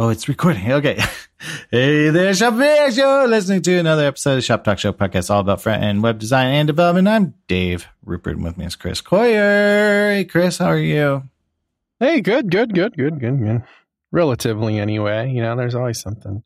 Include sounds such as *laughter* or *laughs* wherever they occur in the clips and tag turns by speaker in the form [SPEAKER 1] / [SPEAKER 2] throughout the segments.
[SPEAKER 1] Oh, it's recording. *laughs* Okay. hey there, Shop Show. Listening to another episode of Shop Talk Show podcast all about front end web design and development. I'm Dave Rupert and with me is Chris Coyier. Hey, Chris, how are you?
[SPEAKER 2] Hey, good, good, good, good, good, good. Relatively, anyway. You know, there's always something.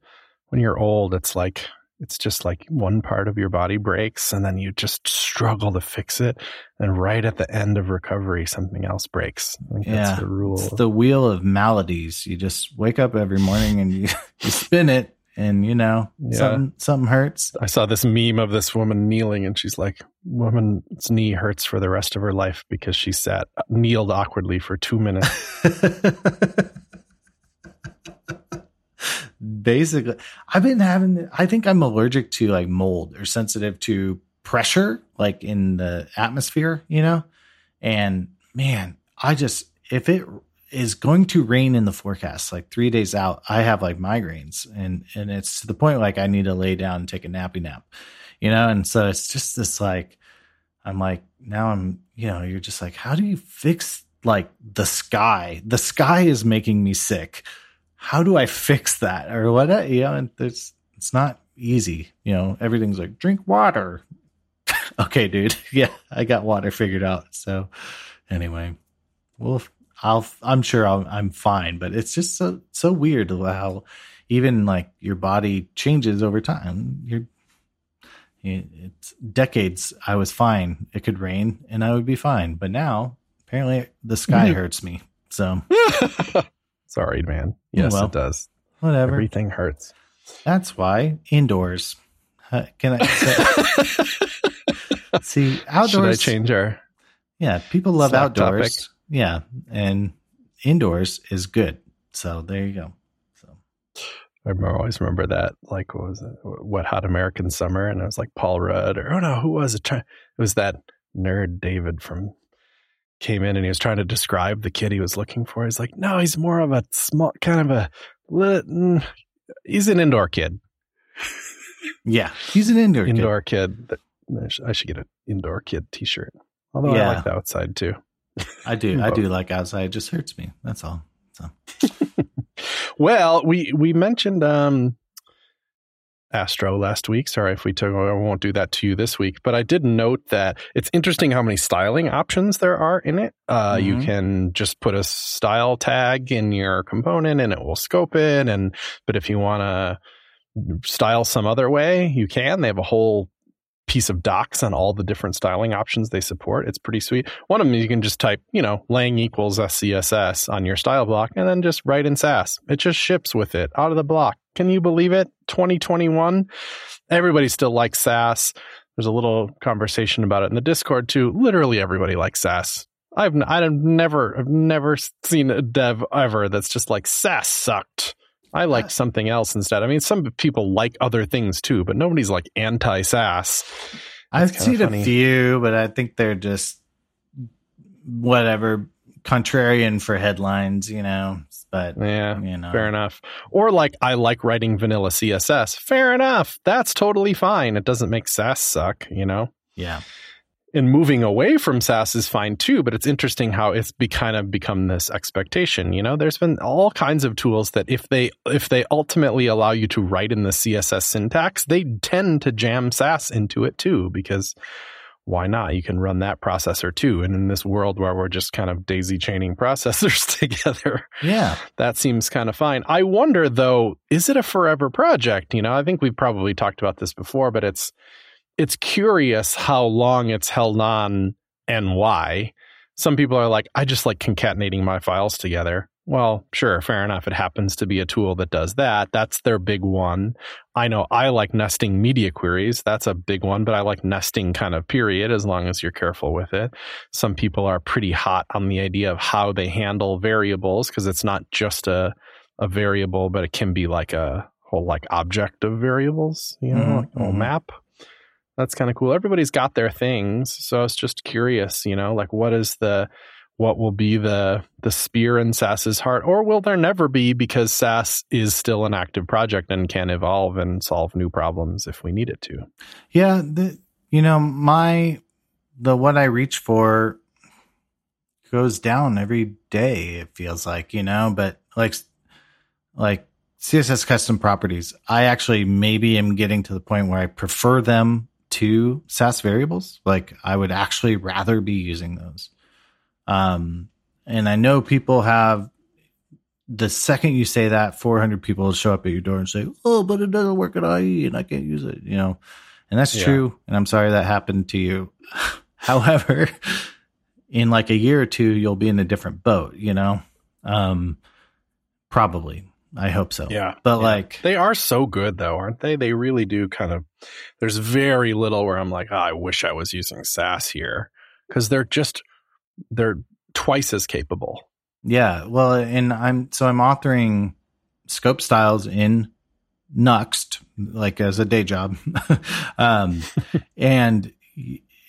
[SPEAKER 2] When you're old, it's like it's just like one part of your body breaks and then you just struggle to fix it. And right at the end of recovery, something else breaks. I think
[SPEAKER 1] Yeah,
[SPEAKER 2] that's the rule.
[SPEAKER 1] It's the wheel of maladies. You just wake up every morning and you, *laughs* you spin it and you know,
[SPEAKER 2] Yeah.
[SPEAKER 1] something, something hurts.
[SPEAKER 2] I saw this meme of this woman kneeling and she's like, woman's knee hurts for the rest of her life because she sat, kneeled awkwardly for two minutes. *laughs*
[SPEAKER 1] Basically, I've been having, I think I'm allergic to like mold or sensitive to pressure, like in the atmosphere, you know? And man, I just, if it is going to rain in the forecast, like three days out, I have like migraines and, and it's to the point like I need to lay down and take a nappy nap, you know? And so it's just this like, I'm like, now I'm, you know, you're just like, how do you fix like the sky? The sky is making me sick. How do I fix that or what? You know, and there's, it's not easy. You know, everything's like, drink water. *laughs* okay, dude. *laughs* Yeah, I got water figured out. So anyway, well, I'll, I'm sure I'll, I'm fine, but it's just so, so weird how even like your body changes over time. You're, it's decades I was fine. It could rain and I would be fine. But now apparently the sky
[SPEAKER 2] Mhm.
[SPEAKER 1] hurts me. So *laughs*
[SPEAKER 2] Sorry, man. Yes,
[SPEAKER 1] well.
[SPEAKER 2] it does.
[SPEAKER 1] whatever.
[SPEAKER 2] Everything hurts.
[SPEAKER 1] That's why indoors. Uh, Can I say, *laughs* see outdoors?
[SPEAKER 2] Should I change our
[SPEAKER 1] Yeah, people love outdoors.
[SPEAKER 2] topic?
[SPEAKER 1] Yeah, and indoors is good. So there you go. So
[SPEAKER 2] I remember, always remember that, like, what was it? Wet Hot American Summer? And I was like Paul Rudd, or oh no, who was it? It was that nerd David from came in and he was trying to describe the kid he was looking for. He's like, no, he's more of a small, kind of a, lit- mm, he's an indoor kid. *laughs*
[SPEAKER 1] yeah, he's an indoor. kid.
[SPEAKER 2] Indoor kid. That- I should- get an indoor kid T-shirt. Although
[SPEAKER 1] Yeah.
[SPEAKER 2] I like the outside too.
[SPEAKER 1] I do. I do like outside. It just hurts me. That's all. *laughs*
[SPEAKER 2] Well, we we mentioned um Astro last week. Sorry if we took I won't do that to you this week, but I did note that it's interesting how many styling options there are in it. Uh you
[SPEAKER 1] Mhm.
[SPEAKER 2] can just put a style tag in your component and it will scope it and but if you want to style some other way, you can. They have a whole piece of docs on all the different styling options they support. It's pretty sweet. One of them you can just type, you know, lang equals SCSS on your style block and then just write in Sass. It just ships with it out of the block. Can you believe it? 2021. Everybody still likes Sass. There's a little conversation about it in the Discord too. Literally everybody likes Sass. I've I've never I've never seen a dev ever that's just like Sass sucked. I like something else instead. I mean, some people like other things too, but nobody's like anti Sass.
[SPEAKER 1] I've seen
[SPEAKER 2] funny.
[SPEAKER 1] a few, but I think they're just whatever contrarian for headlines, you know. But
[SPEAKER 2] Yeah,
[SPEAKER 1] you know,
[SPEAKER 2] fair enough. Or like I like writing vanilla CSS. Fair enough. That's totally fine. It doesn't make Sass suck, you know.
[SPEAKER 1] Yeah,
[SPEAKER 2] and moving away from Sass is fine too, but it's interesting how it's be kind of become this expectation. You know, there's been all kinds of tools that if they if they ultimately allow you to write in the CSS syntax, they tend to jam Sass into it too, because why not? You can run that processor too. And in this world where we're just kind of daisy chaining *laughs* processors *laughs* together,
[SPEAKER 1] yeah.
[SPEAKER 2] that seems kind of fine. I wonder though, is it a forever project? You know, I think we've probably talked about this before, but it's it's curious how long it's held on and why. Some people are like, I just like concatenating my files together. Well, sure, fair enough. It happens to be a tool that does that. That's their big one. I know I like nesting media queries. That's a big one, but I like nesting kind of period as long as you're careful with it. Some people are pretty hot on the idea of how they handle variables because it's not just a, a variable, but it can be like a whole like object of variables, you know,
[SPEAKER 1] Mhm,
[SPEAKER 2] like a whole
[SPEAKER 1] mhm.
[SPEAKER 2] map. That's kind of cool. Everybody's got their things. So I was just curious, you know, like what is the what will be the the spear in Sass's heart, or will there never be because Sass is still an active project and can evolve and solve new problems if we need it to.
[SPEAKER 1] Yeah, the you know, my the what I reach for goes down every day, it feels like, you know, but like like CSS custom properties, I actually maybe am getting to the point where I prefer them to Sass variables. Like I would actually rather be using those. Um, and I know people have the second you say that, 400 people will show up at your door and say, "Oh, but it doesn't work at IE, and I can't use it." You know, and that's yeah. true. And I'm sorry that happened to you. *laughs* However, in like a year or two, you'll be in a different boat. You know, um, probably. I hope so.
[SPEAKER 2] Yeah.
[SPEAKER 1] But
[SPEAKER 2] yeah.
[SPEAKER 1] like
[SPEAKER 2] they are so good though, aren't they? They really do kind of there's very little where I'm like, oh, I wish I was using Sass here cuz they're just they're twice as capable.
[SPEAKER 1] Yeah. Well, and I'm so I'm authoring scope styles in Nuxt like as a day job. *laughs* um *laughs* and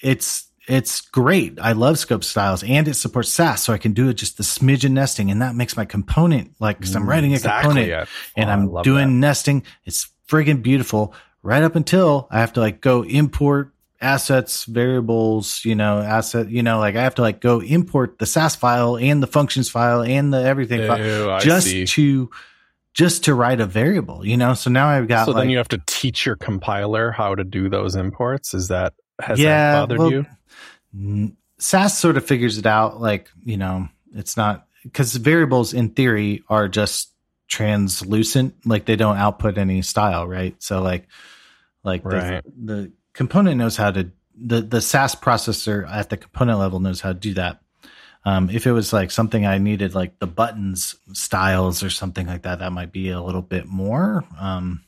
[SPEAKER 1] it's it's great. I love scope styles and it supports Sass, so I can do it just the smidgen nesting, and that makes my component like because I'm mm, writing a exactly. component yeah. and oh, I'm doing that. nesting. It's friggin' beautiful. Right up until I have to like go import assets, variables, you know, asset, you know, like I have to like go import the Sass file and the functions file and the everything Ew, file just to just to write a variable, you know. So now I've got.
[SPEAKER 2] So
[SPEAKER 1] like,
[SPEAKER 2] then you have to teach your compiler how to do those imports. Is that has yeah, that bothered well, you?
[SPEAKER 1] Sass sort of figures it out. Like, you know, it's not because variables in theory are just translucent, like they don't output any style, right? So like, like right. the, the component knows how to the the Sass processor at the component level knows how to do that. Um, if it was like something I needed, like the buttons styles or something like that, that might be a little bit more um,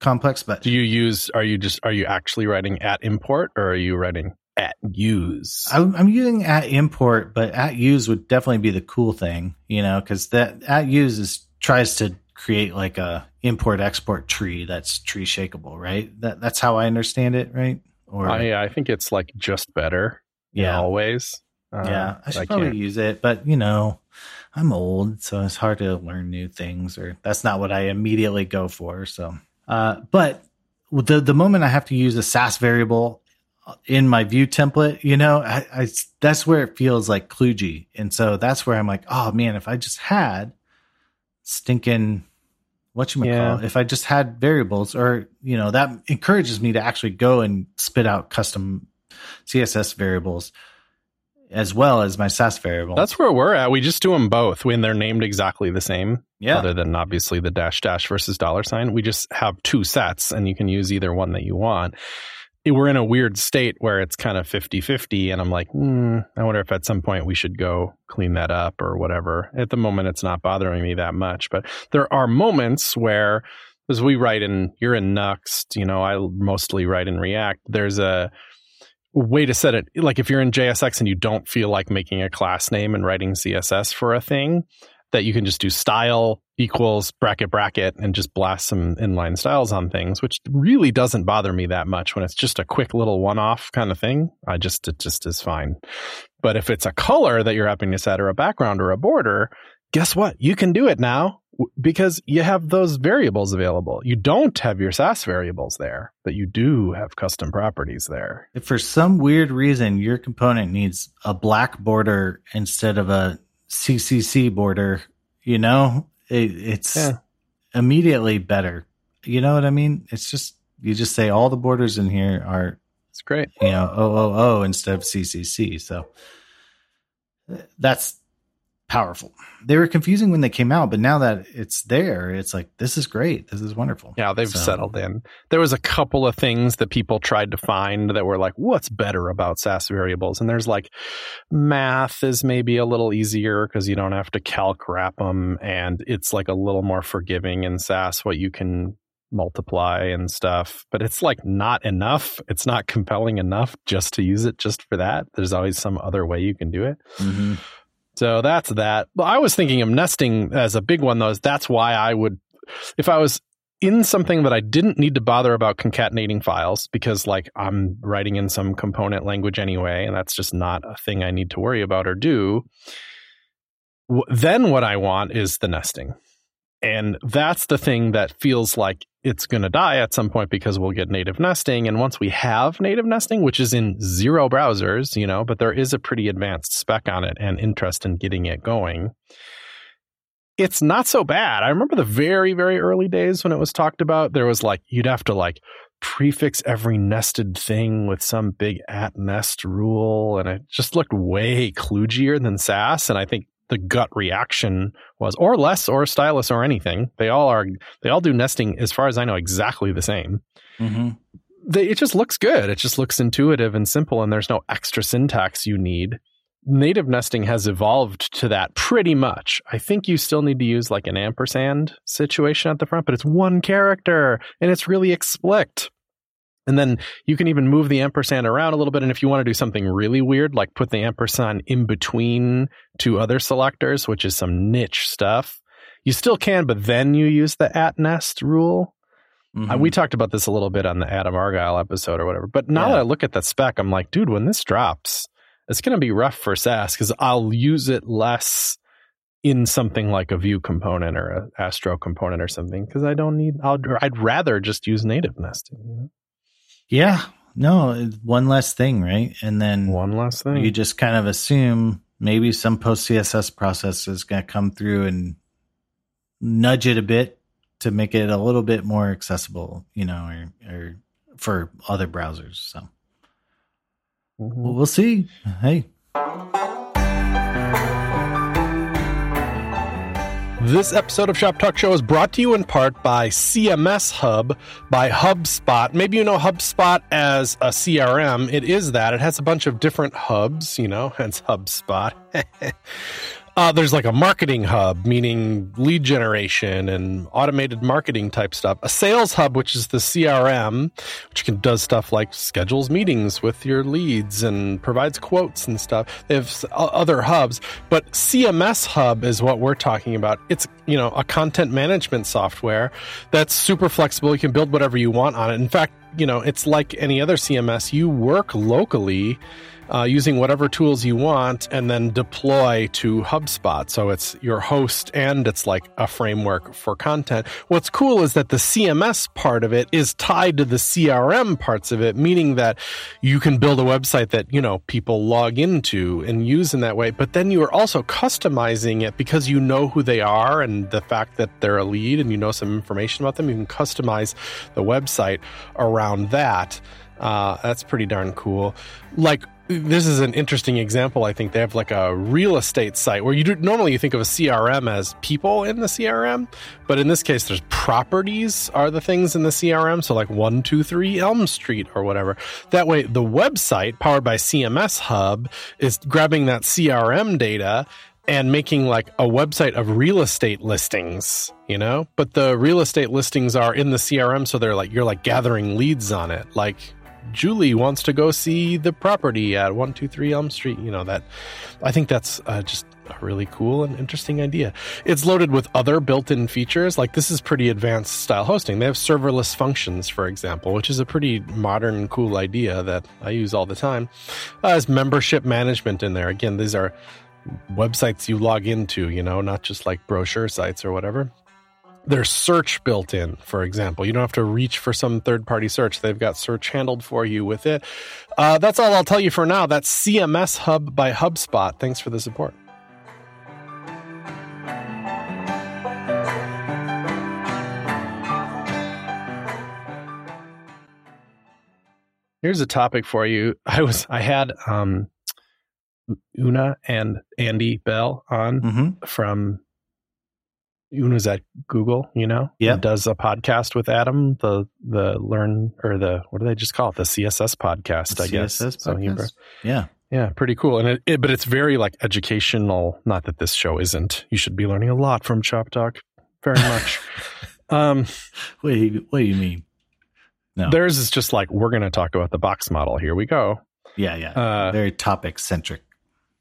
[SPEAKER 1] complex. But
[SPEAKER 2] do you use? Are you just are you actually writing at import or are you writing at use.
[SPEAKER 1] I'm, I'm, using at import, but at use would definitely be the cool thing, you know, because that at use is tries to create like a import export tree that's tree shakeable, right? That that's how I understand it, right?
[SPEAKER 2] Or I I think it's like just better. Yeah, always.
[SPEAKER 1] Uh, yeah, I should I probably use it, but you know, I'm old, so it's hard to learn new things, or that's not what I immediately go for. So, uh, but the the moment I have to use a Sass variable in my Vue template, you know, I, I, that's where it feels like kludgy. And so that's where I'm like, oh man, if I just had stinking what you yeah. call if I just had variables or, you know, that encourages me to actually go and spit out custom CSS variables as well as my Sass variable.
[SPEAKER 2] That's where we're at. We just do them both when they're named exactly the same.
[SPEAKER 1] Yeah.
[SPEAKER 2] Other than obviously the dash dash versus dollar sign. We just have two sets and you can use either one that you want we're in a weird state where it's kind of 50 50. And I'm like, hmm, I wonder if at some point we should go clean that up or whatever. At the moment, it's not bothering me that much. But there are moments where, as we write in, you're in Nuxt, you know, I mostly write in React. There's a way to set it. Like if you're in JSX and you don't feel like making a class name and writing CSS for a thing, that you can just do style equals bracket bracket and just blast some inline styles on things, which really doesn't bother me that much when it's just a quick little one off kind of thing. I just, it just is fine. But if it's a color that you're having to set or a background or a border, guess what? You can do it now because you have those variables available. You don't have your Sass variables there, but you do have custom properties there.
[SPEAKER 1] If for some weird reason your component needs a black border instead of a CCC border, you know, it, it's yeah. immediately better. You know what I mean? It's just you just say all the borders in here are
[SPEAKER 2] it's great.
[SPEAKER 1] You know, OOO instead of CCC. So uh, that's powerful. They were confusing when they came out, but now that it's there, it's like this is great. This is wonderful.
[SPEAKER 2] Yeah, they've so. settled in. There was a couple of things that people tried to find that were like, what's better about Sass variables? And there's like math is maybe a little easier because you don't have to calc wrap them, and it's like a little more forgiving in Sass what you can multiply and stuff, but it's like not enough. It's not compelling enough just to use it just for that. There's always some other way you can do it. Mm-hmm. So that's that. But I was thinking of nesting as a big one, though. That's why I would, if I was in something that I didn't need to bother about concatenating files because, like, I'm writing in some component language anyway, and that's just not a thing I need to worry about or do. Then what I want is the nesting. And that's the thing that feels like it's going to die at some point because we'll get native nesting. And once we have native nesting, which is in zero browsers, you know, but there is a pretty advanced spec on it and interest in getting it going. it's not so bad. I remember the very, very early days when it was talked about. There was like, you'd have to like prefix every nested thing with some big at nest rule. And it just looked way kludgier than Sass. And I think the gut reaction was, or less, or stylus, or anything. They all are, they all do nesting, as far as I know, exactly the same. Mm-hmm. They, it just looks good. It just looks intuitive and simple, and there's no extra syntax you need native nesting has evolved to that pretty much. I think you still need to use like an ampersand situation at the front, but it's one character and it's really explicit. And then you can even move the ampersand around a little bit. And if you want to do something really weird, like put the ampersand in between two other selectors, which is some niche stuff, you still can, but then you use the at nest rule. Mm-hmm. Uh, we talked about this a little bit on the Adam Argyle episode or whatever. But now yeah. that I look at that spec, I'm like, dude, when this drops, it's going to be rough for Sass because I'll use it less in something like a Vue component or a Astro component or something because I don't need. I'll, I'd rather just use native nesting. You know?
[SPEAKER 1] Yeah, no, one less thing, right? And then
[SPEAKER 2] one less thing.
[SPEAKER 1] You just kind of assume maybe some post CSS process is going to come through and nudge it a bit to make it a little bit more accessible, you know, or, or for other browsers. So Mm-hmm. We'll see. Hey.
[SPEAKER 2] This episode of Shop Talk Show is brought to you in part by CMS Hub by HubSpot. Maybe you know HubSpot as a CRM. It is that. It has a bunch of different hubs, you know, hence HubSpot. *laughs* Uh, there's like a marketing hub, meaning lead generation and automated marketing type stuff. A sales hub, which is the CRM, which can does stuff like schedules meetings with your leads and provides quotes and stuff. They have other hubs, but CMS hub is what we're talking about. It's you know a content management software that's super flexible. You can build whatever you want on it. In fact, you know it's like any other CMS. You work locally uh, using whatever tools you want and then deploy to HubSpot. So it's your host and it's like a framework for content. What's cool is that the CMS part of it is tied to the CRM parts of it, meaning that you can build a website that, you know, people log into and use in that way. But then you are also customizing it because you know who they are and the fact that they're a lead and you know some information about them. You can customize the website around that. Uh, that's pretty darn cool. Like this is an interesting example. I think they have like a real estate site where you do, normally you think of a CRM as people in the CRM, but in this case, there's properties are the things in the CRM. So like one, two, three Elm Street or whatever. That way, the website powered by CMS Hub is grabbing that CRM data and making like a website of real estate listings, you know? But the real estate listings are in the CRM, so they're like, you're like gathering leads on it. Like Julie wants to go see the property at 123 Elm Street. You know, that I think that's uh, just a really cool and interesting idea. It's loaded with other built in features. Like, this is pretty advanced style hosting. They have serverless functions, for example, which is a pretty modern, cool idea that I use all the time. Uh, there's membership management in there. Again, these are websites you log into, you know, not just like brochure sites or whatever there's search built in, for example. You don't have to reach for some third party search. They've got search handled for you with it. Uh, that's all I'll tell you for now. That's CMS Hub by HubSpot. Thanks for the support. Here's a topic for you. I was I had um, Una and Andy Bell on mm-hmm. from Una's at Google, you know,
[SPEAKER 1] yeah,
[SPEAKER 2] does a podcast with Adam, the the learn or the what do they just call it, the CSS podcast, the I CSS guess.
[SPEAKER 1] Podcast? So yeah,
[SPEAKER 2] yeah, pretty cool. And it, it, but it's very like educational. Not that this show isn't. You should be learning a lot from Shop Talk, very much. *laughs*
[SPEAKER 1] um, what do you, what do you mean?
[SPEAKER 2] No, theirs is just like we're going to talk about the box model. Here we go.
[SPEAKER 1] Yeah, yeah, uh, very topic centric.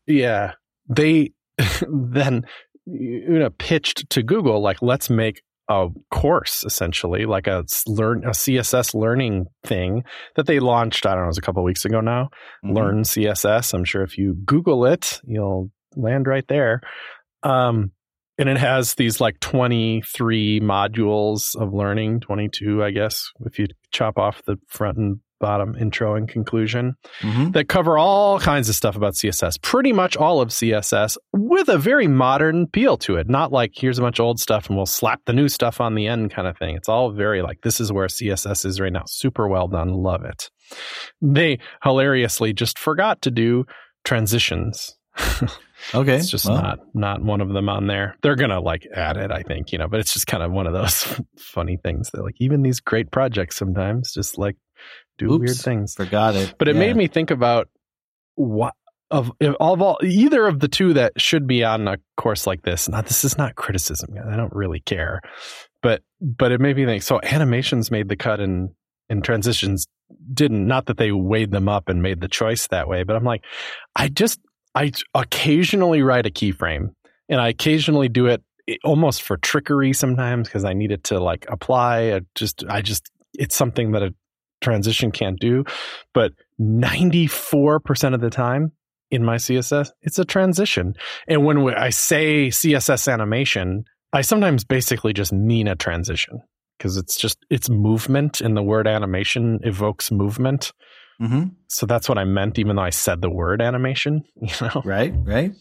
[SPEAKER 2] Yeah, they *laughs* then Una pitched to Google like let's make a course essentially like a learn a css learning thing that they launched i don't know it was a couple weeks ago now. Mm-hmm. learn css i'm sure if you google it you'll land right there. Um, and it has these like 23 modules of learning 22 i guess if you chop off the front and bottom intro and conclusion
[SPEAKER 1] Mhm.
[SPEAKER 2] that cover all kinds of stuff about CSS, pretty much all of CSS with a very modern feel to it. Not like here's a bunch of old stuff and we'll slap the new stuff on the end kind of thing. It's all very like this is where CSS is right now. Super well done. Love it. They hilariously just forgot to do transitions. *laughs*
[SPEAKER 1] Okay.
[SPEAKER 2] it's just
[SPEAKER 1] well,
[SPEAKER 2] not not one of them on there. They're gonna like add it, I think, you know, but it's just kind of one of those *laughs* funny things that like even these great projects sometimes just like do
[SPEAKER 1] Oops.
[SPEAKER 2] weird things.
[SPEAKER 1] Forgot it.
[SPEAKER 2] But it
[SPEAKER 1] Yeah.
[SPEAKER 2] made me think about what of all of all either of the two that should be on a course like this. Not this is not criticism. I don't really care, but but it made me think. So animations made the cut and and transitions didn't. Not that they weighed them up and made the choice that way, but I'm like, I just I occasionally write a keyframe, and I occasionally do it almost for trickery sometimes because I need it to like apply. I just I just it's something that a transition can't do, but 94% of the time in my CSS, it's a transition. And when we, I say CSS animation, I sometimes basically just mean a transition because it's just, it's movement and the word animation evokes movement.
[SPEAKER 1] Mhm.
[SPEAKER 2] So that's what I meant, even though I said the word animation, *laughs* you know?
[SPEAKER 1] Right. Right.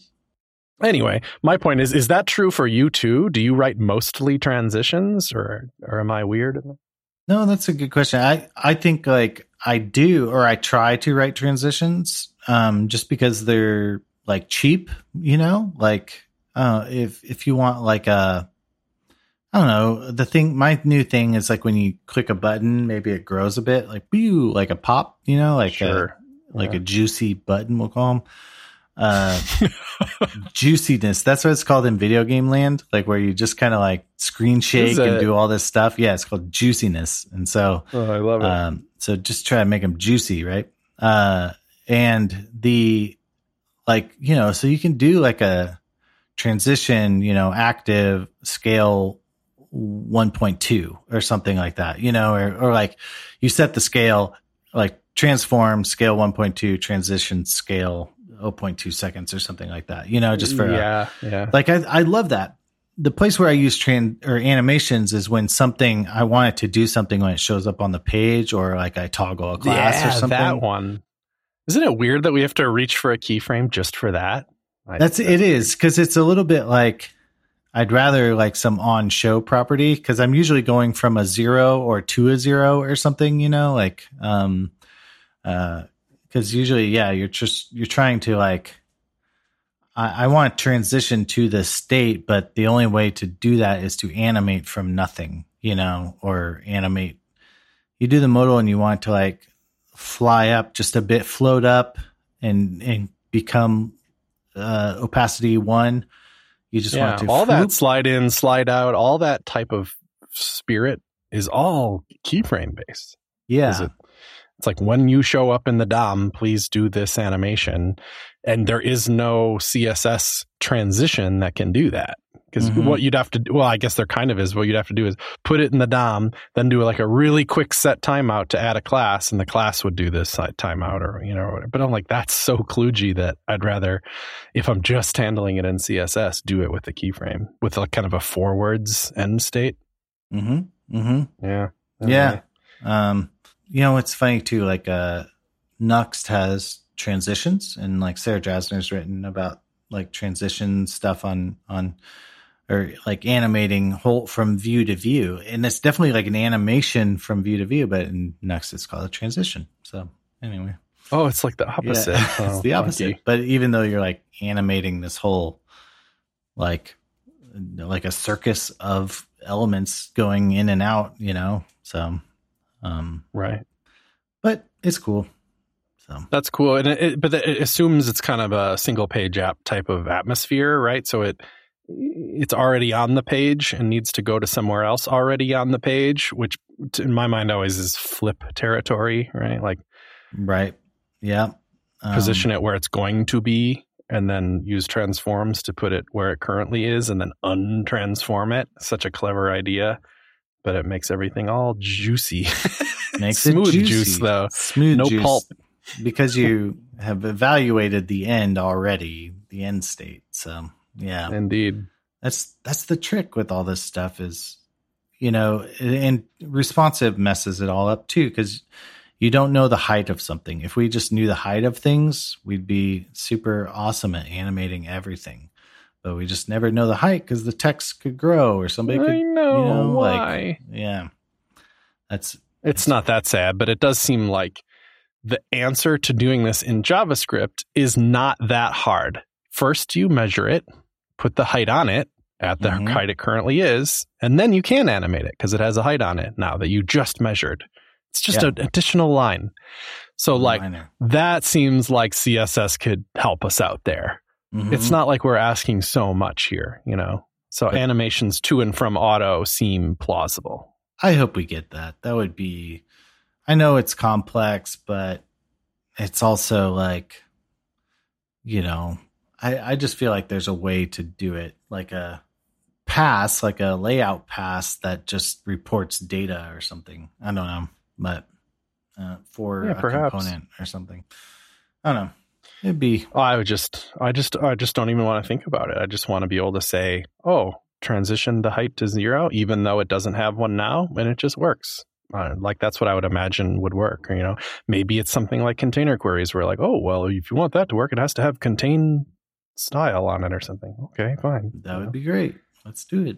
[SPEAKER 2] Anyway, my point is, is that true for you too? Do you write mostly transitions or, or am I weird?
[SPEAKER 1] No, that's a good question. I I think like I do or I try to write transitions um just because they're like cheap, you know? Like uh if if you want like a I don't know, the thing my new thing is like when you click a button, maybe it grows a bit, like pew, like a pop, you know, like a like
[SPEAKER 2] Yeah.
[SPEAKER 1] a juicy button we'll call them. Uh *laughs* juiciness. That's what it's called in video game land, like where you just kind of like screen shake and do all this stuff. Yeah, it's called juiciness. And so
[SPEAKER 2] Oh, I love it.
[SPEAKER 1] um, so just try to make them juicy, right? Uh, and the like, you know, so you can do like a transition, you know, active scale 1.2 or something like that, you know, or, or like you set the scale like transform scale 1.2 transition scale 0.2 seconds or something like that, you know, just for a-
[SPEAKER 2] yeah, yeah.
[SPEAKER 1] like I, I love that. The place where I use tran or animations is when something I want it to do something when it shows up on the page or like I toggle a class
[SPEAKER 2] yeah,
[SPEAKER 1] or something.
[SPEAKER 2] That one. Isn't it weird that we have to reach for a keyframe just for that? I-
[SPEAKER 1] That's it is because it's a little bit like I'd rather like some on show property because I'm usually going from a zero or to a zero or something, you know, like um uh because usually yeah you're just you're trying to like I, I want to transition to the state, but the only way to do that is to animate from nothing, you know, or animate. You do the modal and you want to like fly up just a bit, float up, and and become uh, opacity one. You just
[SPEAKER 2] yeah,
[SPEAKER 1] want to
[SPEAKER 2] all that slide in, slide out, all that type of spirit is all keyframe based.
[SPEAKER 1] Yeah,
[SPEAKER 2] It's like when you show up in the DOM, please do this animation. And there is no CSS transition that can do that. Because
[SPEAKER 1] Mhm.
[SPEAKER 2] what you'd have to do, well, I guess there kind of is. What you'd have to do is put it in the DOM, then do like a really quick set timeout to add a class, and the class would do this timeout or, you know, whatever. But I'm like, that's so kludgy that I'd rather, if I'm just handling it in CSS, do it with the keyframe with like kind of a forwards end state.
[SPEAKER 1] mm-hmm, mm-hmm.
[SPEAKER 2] Yeah.
[SPEAKER 1] Yeah. Um, you know, it's funny too, like, uh, Nuxt has transitions and like Sarah Drasner's written about like transition stuff on, on, or like animating whole from view to view. And it's definitely like an animation from view to view, but in Nuxt it's called a transition. So anyway,
[SPEAKER 2] Oh, it's like the *laughs* opposite.
[SPEAKER 1] yeah,
[SPEAKER 2] Oh,
[SPEAKER 1] it's the opposite.
[SPEAKER 2] funky.
[SPEAKER 1] But even though you're like animating this whole, like, like a circus of elements going in and out, you know, so, um,
[SPEAKER 2] Right.
[SPEAKER 1] but it's cool. So
[SPEAKER 2] That's cool. And it, it, but it assumes it's kind of a single page app type of atmosphere, right? So it it's already on the page and needs to go to somewhere else already on the page, which in my mind always is flip territory, right? Like
[SPEAKER 1] right, yeah. Um,
[SPEAKER 2] position it where it's going to be and then use transforms to put it where it currently is and then untransform it. Such a clever idea, but it makes everything all juicy. *laughs*
[SPEAKER 1] makes
[SPEAKER 2] smooth
[SPEAKER 1] it juicy.
[SPEAKER 2] juice though.
[SPEAKER 1] Smooth
[SPEAKER 2] No
[SPEAKER 1] juice,
[SPEAKER 2] pulp.
[SPEAKER 1] because you have evaluated the end already, the end state. So yeah,
[SPEAKER 2] Indeed.
[SPEAKER 1] that's that's the trick with all this stuff is you know and responsive messes it all up too because you don't know the height of something. If we just knew the height of things, we'd be super awesome at animating everything. But we just never know the height because the text could grow or somebody could.
[SPEAKER 2] I know,
[SPEAKER 1] you know
[SPEAKER 2] why.
[SPEAKER 1] Like, yeah, that's
[SPEAKER 2] It's not that sad, but it does seem like the answer to doing this in JavaScript is not that hard. First, you measure it, put the height on it at the
[SPEAKER 1] Mhm.
[SPEAKER 2] height it currently is, and then you can animate it because it has a height on it now that you just measured. It's just
[SPEAKER 1] Yeah.
[SPEAKER 2] an additional line. So, like,
[SPEAKER 1] minor.
[SPEAKER 2] that seems like CSS could help us out there.
[SPEAKER 1] Mhm.
[SPEAKER 2] It's not like we're asking so much here, you know? So,
[SPEAKER 1] But-
[SPEAKER 2] animations to and from auto seem plausible.
[SPEAKER 1] I hope we get that. That would be. I know it's complex, but it's also like, you know, I I just feel like there's a way to do it, like a pass, like a layout pass that just reports data or something. I don't know, but uh, for
[SPEAKER 2] Yeah,
[SPEAKER 1] a
[SPEAKER 2] perhaps.
[SPEAKER 1] component or something. I don't know. It'd be
[SPEAKER 2] I would just, I just, I just don't even want to think about it. I just want to be able to say, oh, transition the height to zero, even though it doesn't have one now, and it just works. Uh, like that's what I would imagine would work. You know, maybe it's something like container queries, where like, oh, well, if you want that to work, it has to have contain style on it or something. Okay, fine.
[SPEAKER 1] that
[SPEAKER 2] You
[SPEAKER 1] would
[SPEAKER 2] know?
[SPEAKER 1] be great. Let's do it.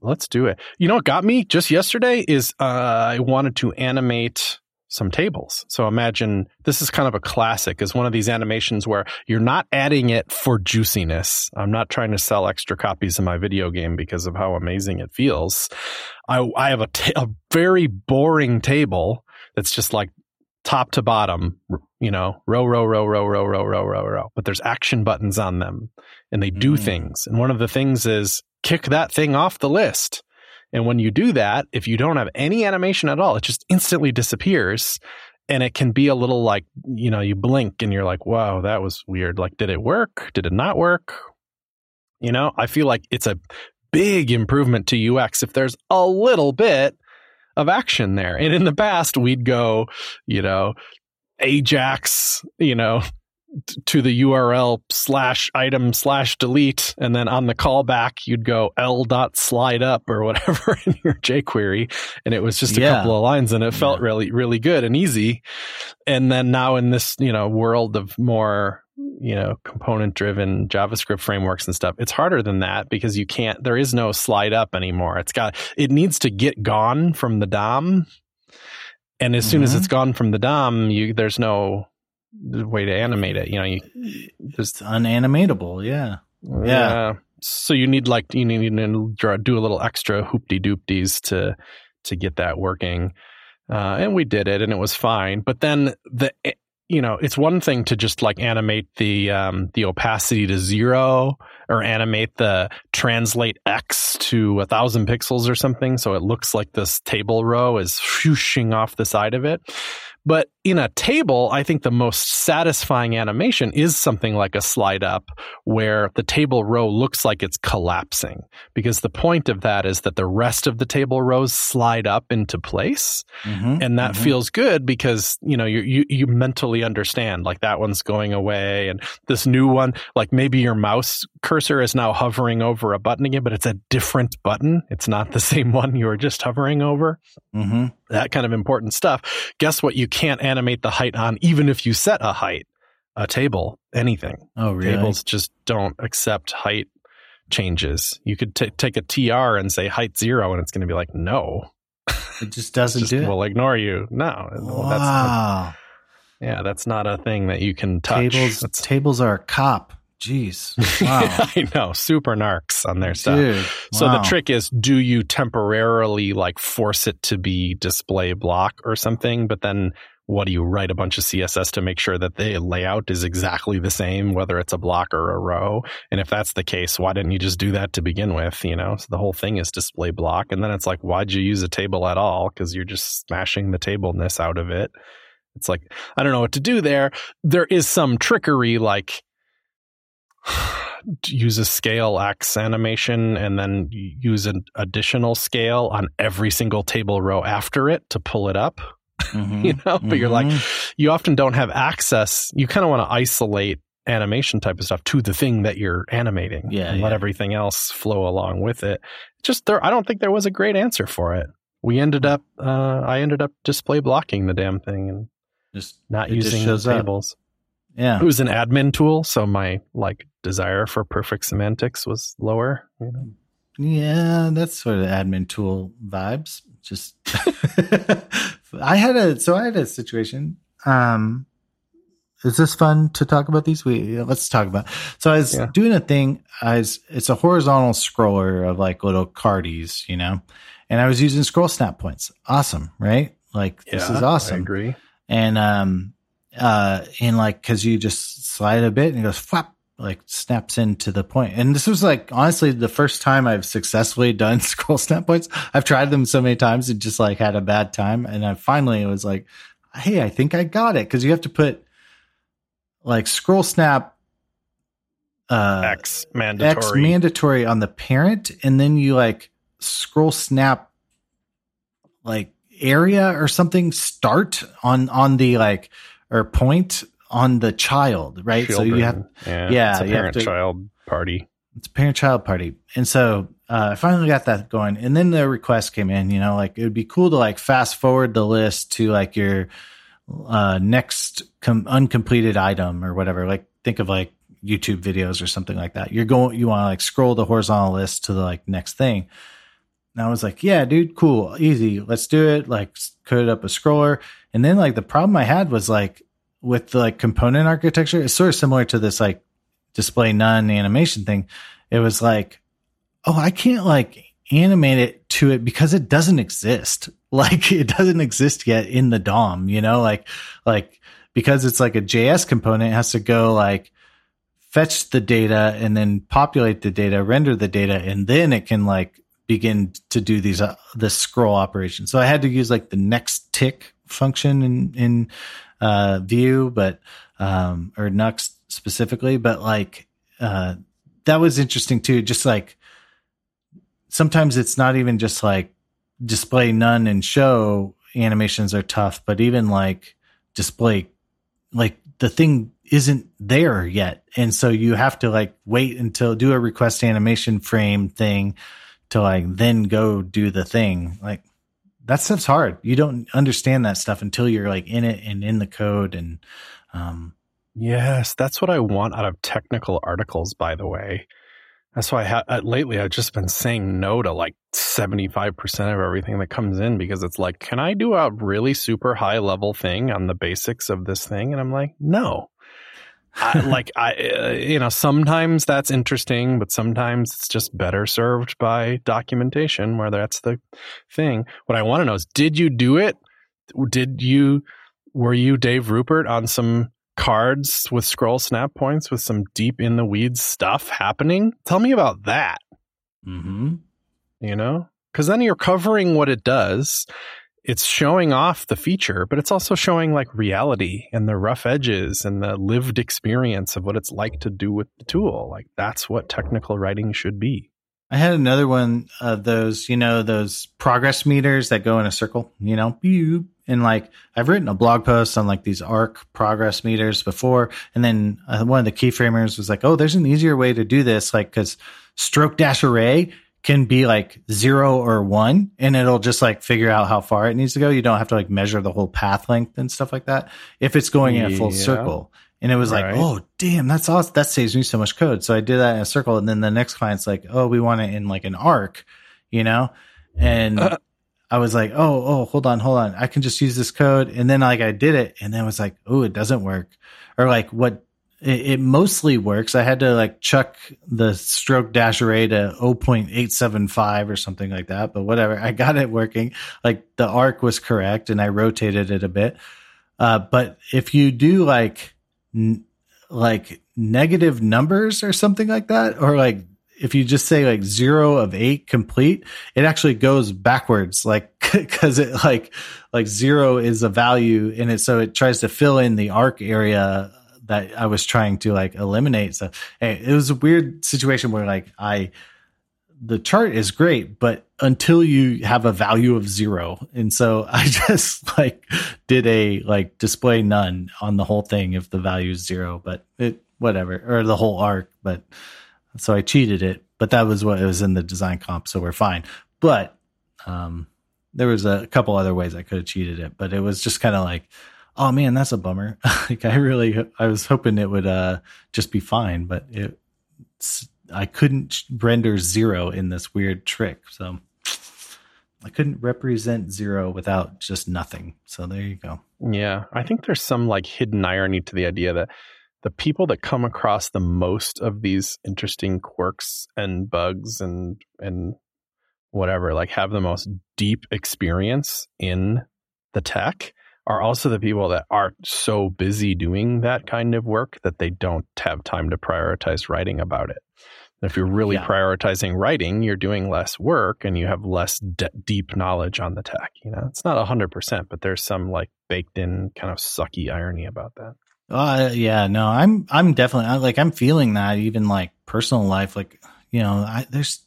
[SPEAKER 2] Let's do it. You know what got me just yesterday is uh, I wanted to animate some tables. So imagine this is kind of a classic is one of these animations where you're not adding it for juiciness. I'm not trying to sell extra copies of my video game because of how amazing it feels. I, I have a ta- a very boring table that's just like top to bottom, you know, row, row, row, row, row, row, row, row, row, but there's action buttons on them and they do
[SPEAKER 1] Mm.
[SPEAKER 2] things. And one of the things is kick that thing off the list. And when you do that, if you don't have any animation at all, it just instantly disappears. And it can be a little like, you know, you blink and you're like, wow, that was weird. Like, did it work? Did it not work? You know, I feel like it's a big improvement to UX if there's a little bit of action there. And in the past, we'd go, you know, Ajax, you know, to the URL slash item slash delete. And then on the callback, you'd go L dot slide up or whatever *laughs* in your jQuery. And it was just a
[SPEAKER 1] Yeah.
[SPEAKER 2] couple of lines and it felt
[SPEAKER 1] Yeah.
[SPEAKER 2] really, really good and easy. And then now in this, you know, world of more, you know, component driven JavaScript frameworks and stuff, it's harder than that because you can't, there is no slide up anymore. It's got, it needs to get gone from the DOM. And as soon as
[SPEAKER 1] Mhm.
[SPEAKER 2] it's gone from the DOM, you, there's no way to animate it. You know, you,
[SPEAKER 1] It's unanimatable. Yeah. Yeah.
[SPEAKER 2] So you need like you need to draw, do a little extra hoopty doopties to to get that working, uh, and we did it, and it was fine. But then the you know it's one thing to just like animate the um, the opacity to zero or animate the translate x to a thousand pixels or something, so it looks like this table row is whooshing off the side of it. But in a table, I think the most satisfying animation is something like a slide up where the table row looks like it's collapsing because the point of that is that the rest of the table rows slide up into place
[SPEAKER 1] Mhm,
[SPEAKER 2] and that
[SPEAKER 1] mhm.
[SPEAKER 2] feels good because you know you, you you mentally understand like that one's going away and this new one like maybe your mouse cursor is now hovering over a button again but it's a different button it's not the *laughs* same one you were just hovering over
[SPEAKER 1] Mhm.
[SPEAKER 2] That kind of important stuff. Guess what? You can't animate the height on, even if you set a height, a table, anything.
[SPEAKER 1] Oh, really?
[SPEAKER 2] Tables just don't accept height changes. You could t- take a TR and say height zero, and it's going to be like, no, *laughs*
[SPEAKER 1] It just doesn't
[SPEAKER 2] just
[SPEAKER 1] do it.
[SPEAKER 2] will ignore you. No, well, that's
[SPEAKER 1] wow.
[SPEAKER 2] yeah, that's not a thing that you can touch.
[SPEAKER 1] tables
[SPEAKER 2] That's-
[SPEAKER 1] tables are a cop. Jeez. *laughs* Wow.
[SPEAKER 2] I know, super narcs on their stuff.
[SPEAKER 1] Dude.
[SPEAKER 2] So
[SPEAKER 1] wow.
[SPEAKER 2] the trick is, do you temporarily like force it to be display block or something? But then what do you write a bunch of CSS to make sure that the layout is exactly the same, whether it's a block or a row? And if that's the case, why didn't you just do that to begin with? You know, so the whole thing is display block. And then it's like, why'd you use a table at all? Cause you're just smashing the tableness out of it. It's like, I don't know what to do there. There is some trickery like, *sighs* use a scale X animation and then use an additional scale on every single table row after it to pull it up.
[SPEAKER 1] Mhm. *laughs*
[SPEAKER 2] You know, but you're like,
[SPEAKER 1] Mhm.
[SPEAKER 2] you often don't have access. You kind of want to isolate animation type of stuff to the thing that you're animating
[SPEAKER 1] Yeah,
[SPEAKER 2] and let everything else flow along with it. Just there, I don't think there was a great answer for it. we ended up uh, I ended up display blocking the damn thing and
[SPEAKER 1] Just
[SPEAKER 2] not
[SPEAKER 1] just
[SPEAKER 2] using
[SPEAKER 1] shows up. Yeah.
[SPEAKER 2] It was an admin tool, so my like desire for perfect semantics was lower. You know?
[SPEAKER 1] Yeah, that's sort of admin tool vibes. Just *laughs* I had a so I had a situation. Um is this fun to talk about these? We let's talk about. So I was
[SPEAKER 2] Yeah.
[SPEAKER 1] doing a thing. I was it's a horizontal scroller of like little cardies, you know, and I was using scroll snap points. Awesome, right? Like this is
[SPEAKER 2] I
[SPEAKER 1] awesome
[SPEAKER 2] agree.
[SPEAKER 1] and um uh and like because you just slide a bit and it goes flap like snaps into the point. and this was like honestly the first time i've successfully done *laughs* scroll snap points i've tried them so many times and just like had a bad time and i finally was like hey i think i got it because you have to put like scroll snap uh
[SPEAKER 2] X mandatory.
[SPEAKER 1] X mandatory on the parent, and then you like scroll snap like area or something start on on the like or point on the child, right? So you have
[SPEAKER 2] yeah,
[SPEAKER 1] yeah,
[SPEAKER 2] it's a parent
[SPEAKER 1] to-
[SPEAKER 2] child party.
[SPEAKER 1] it's a parent child party. And so uh, I finally got that going. And then the request came in, you know, like it would be cool to like fast forward the list to like your uh, next com- uncompleted item or whatever. Like think of like YouTube videos or something like that. You're going, you want to like scroll the horizontal list to the like next thing. And I was like, yeah, dude, cool, easy. Let's do it. Like code up a scroller. And then like the problem I had was like with the like component architecture, it's sort of similar to this like display none animation thing. It was like, oh, I can't like animate it to it because it doesn't exist. *laughs* Like it doesn't exist yet in the DOM, you know, like, like because it's like a JS component, it has to go like fetch the data and then populate the data, render the data, and then it can like begin to do these, uh, this scroll operation. So I had to use like the next tick function in, in, uh, Vue, but, um, or Nuxt specifically, but like, uh, that was interesting too. Just like sometimes it's not even just like display none and show animations are tough, but even like display, like the thing isn't there yet. And so you have to like wait until do a request animation frame thing to like then go do the thing. Like that stuff's hard. You don't understand that stuff until you're like in it and in the code and, um,
[SPEAKER 2] Yes, that's what I want out of technical articles. By the way, that's why I ha- uh, lately I've just been saying no to like seventy five percent of everything that comes in because it's like, can I do a really super high level thing on the basics of this thing? And I'm like, no. I, like I, uh, you know, sometimes that's interesting, but sometimes it's just better served by documentation where that's the thing. What I want to know is, did you do it? Did you? Were you Dave Rupert on some cards with scroll snap points with some deep in the weeds stuff happening? Tell me about that.
[SPEAKER 1] mm-hmm.
[SPEAKER 2] You know, because then you're covering what it does. It's showing off the feature, but it's also showing like reality and the rough edges and the lived experience of what it's like to do with the tool. Like that's what technical writing should be.
[SPEAKER 1] I had another one of those, you know, those progress meters that go in a circle, you know, and like I've written a blog post on like these arc progress meters before. And then uh, one of the keyframers was like, oh, there's an easier way to do this. Like, cause stroke dash array can be like zero or one and it'll just like figure out how far it needs to go. You don't have to like measure the whole path length and stuff like that. If it's going in a full
[SPEAKER 2] Yeah.
[SPEAKER 1] circle. And it was
[SPEAKER 2] Right.
[SPEAKER 1] like, oh, damn, that's awesome. That saves me so much code. So I did that in a circle. And then the next client's like, oh, we want it in like an arc, you know? And
[SPEAKER 2] Uh.
[SPEAKER 1] I was like, oh, oh, hold on, hold on. I can just use this code. And then like I did it and then it was like, oh, it doesn't work. Or like what it, it mostly works. I had to like chuck the stroke dash array to 0.875 or something like that. But whatever. I got it working. Like the arc was correct and I rotated it a bit. Uh, but if you do like, n- like negative numbers or something like that, or like if you just say like zero of eight complete, it actually goes backwards, like *laughs* because it like like zero is a value in it, so it tries to fill in the arc area that I was trying to like eliminate. So hey, it was a weird situation where like I the chart is great, but until you have a value of zero. And so *laughs* I just like did a like display none on the whole thing if the value is zero, but it whatever, or the whole arc. But so I cheated it, but that was what it was in the design comp. So we're fine. But, um, there was a couple other ways I could have cheated it, but it was just kind of like, oh man, that's a bummer. *laughs* like I really, I was hoping it would uh, just be fine, but it, I couldn't render zero in this weird trick. So I couldn't represent zero without just nothing. So there you go.
[SPEAKER 2] Yeah. I think there's some like hidden irony to the idea that the people that come across the most of these interesting quirks and bugs and and whatever like have the most deep experience in the tech are also the people that are so busy doing that kind of work that they don't have time to prioritize writing about it. If you're really yeah. prioritizing writing, you're doing less work and you have less de- deep knowledge on the tech. You know, it's not hundred percent, but there's some like baked in kind of sucky irony about that.
[SPEAKER 1] Uh, yeah, no, I'm, I'm definitely like, I'm feeling that even like personal life, like, you know, I, there's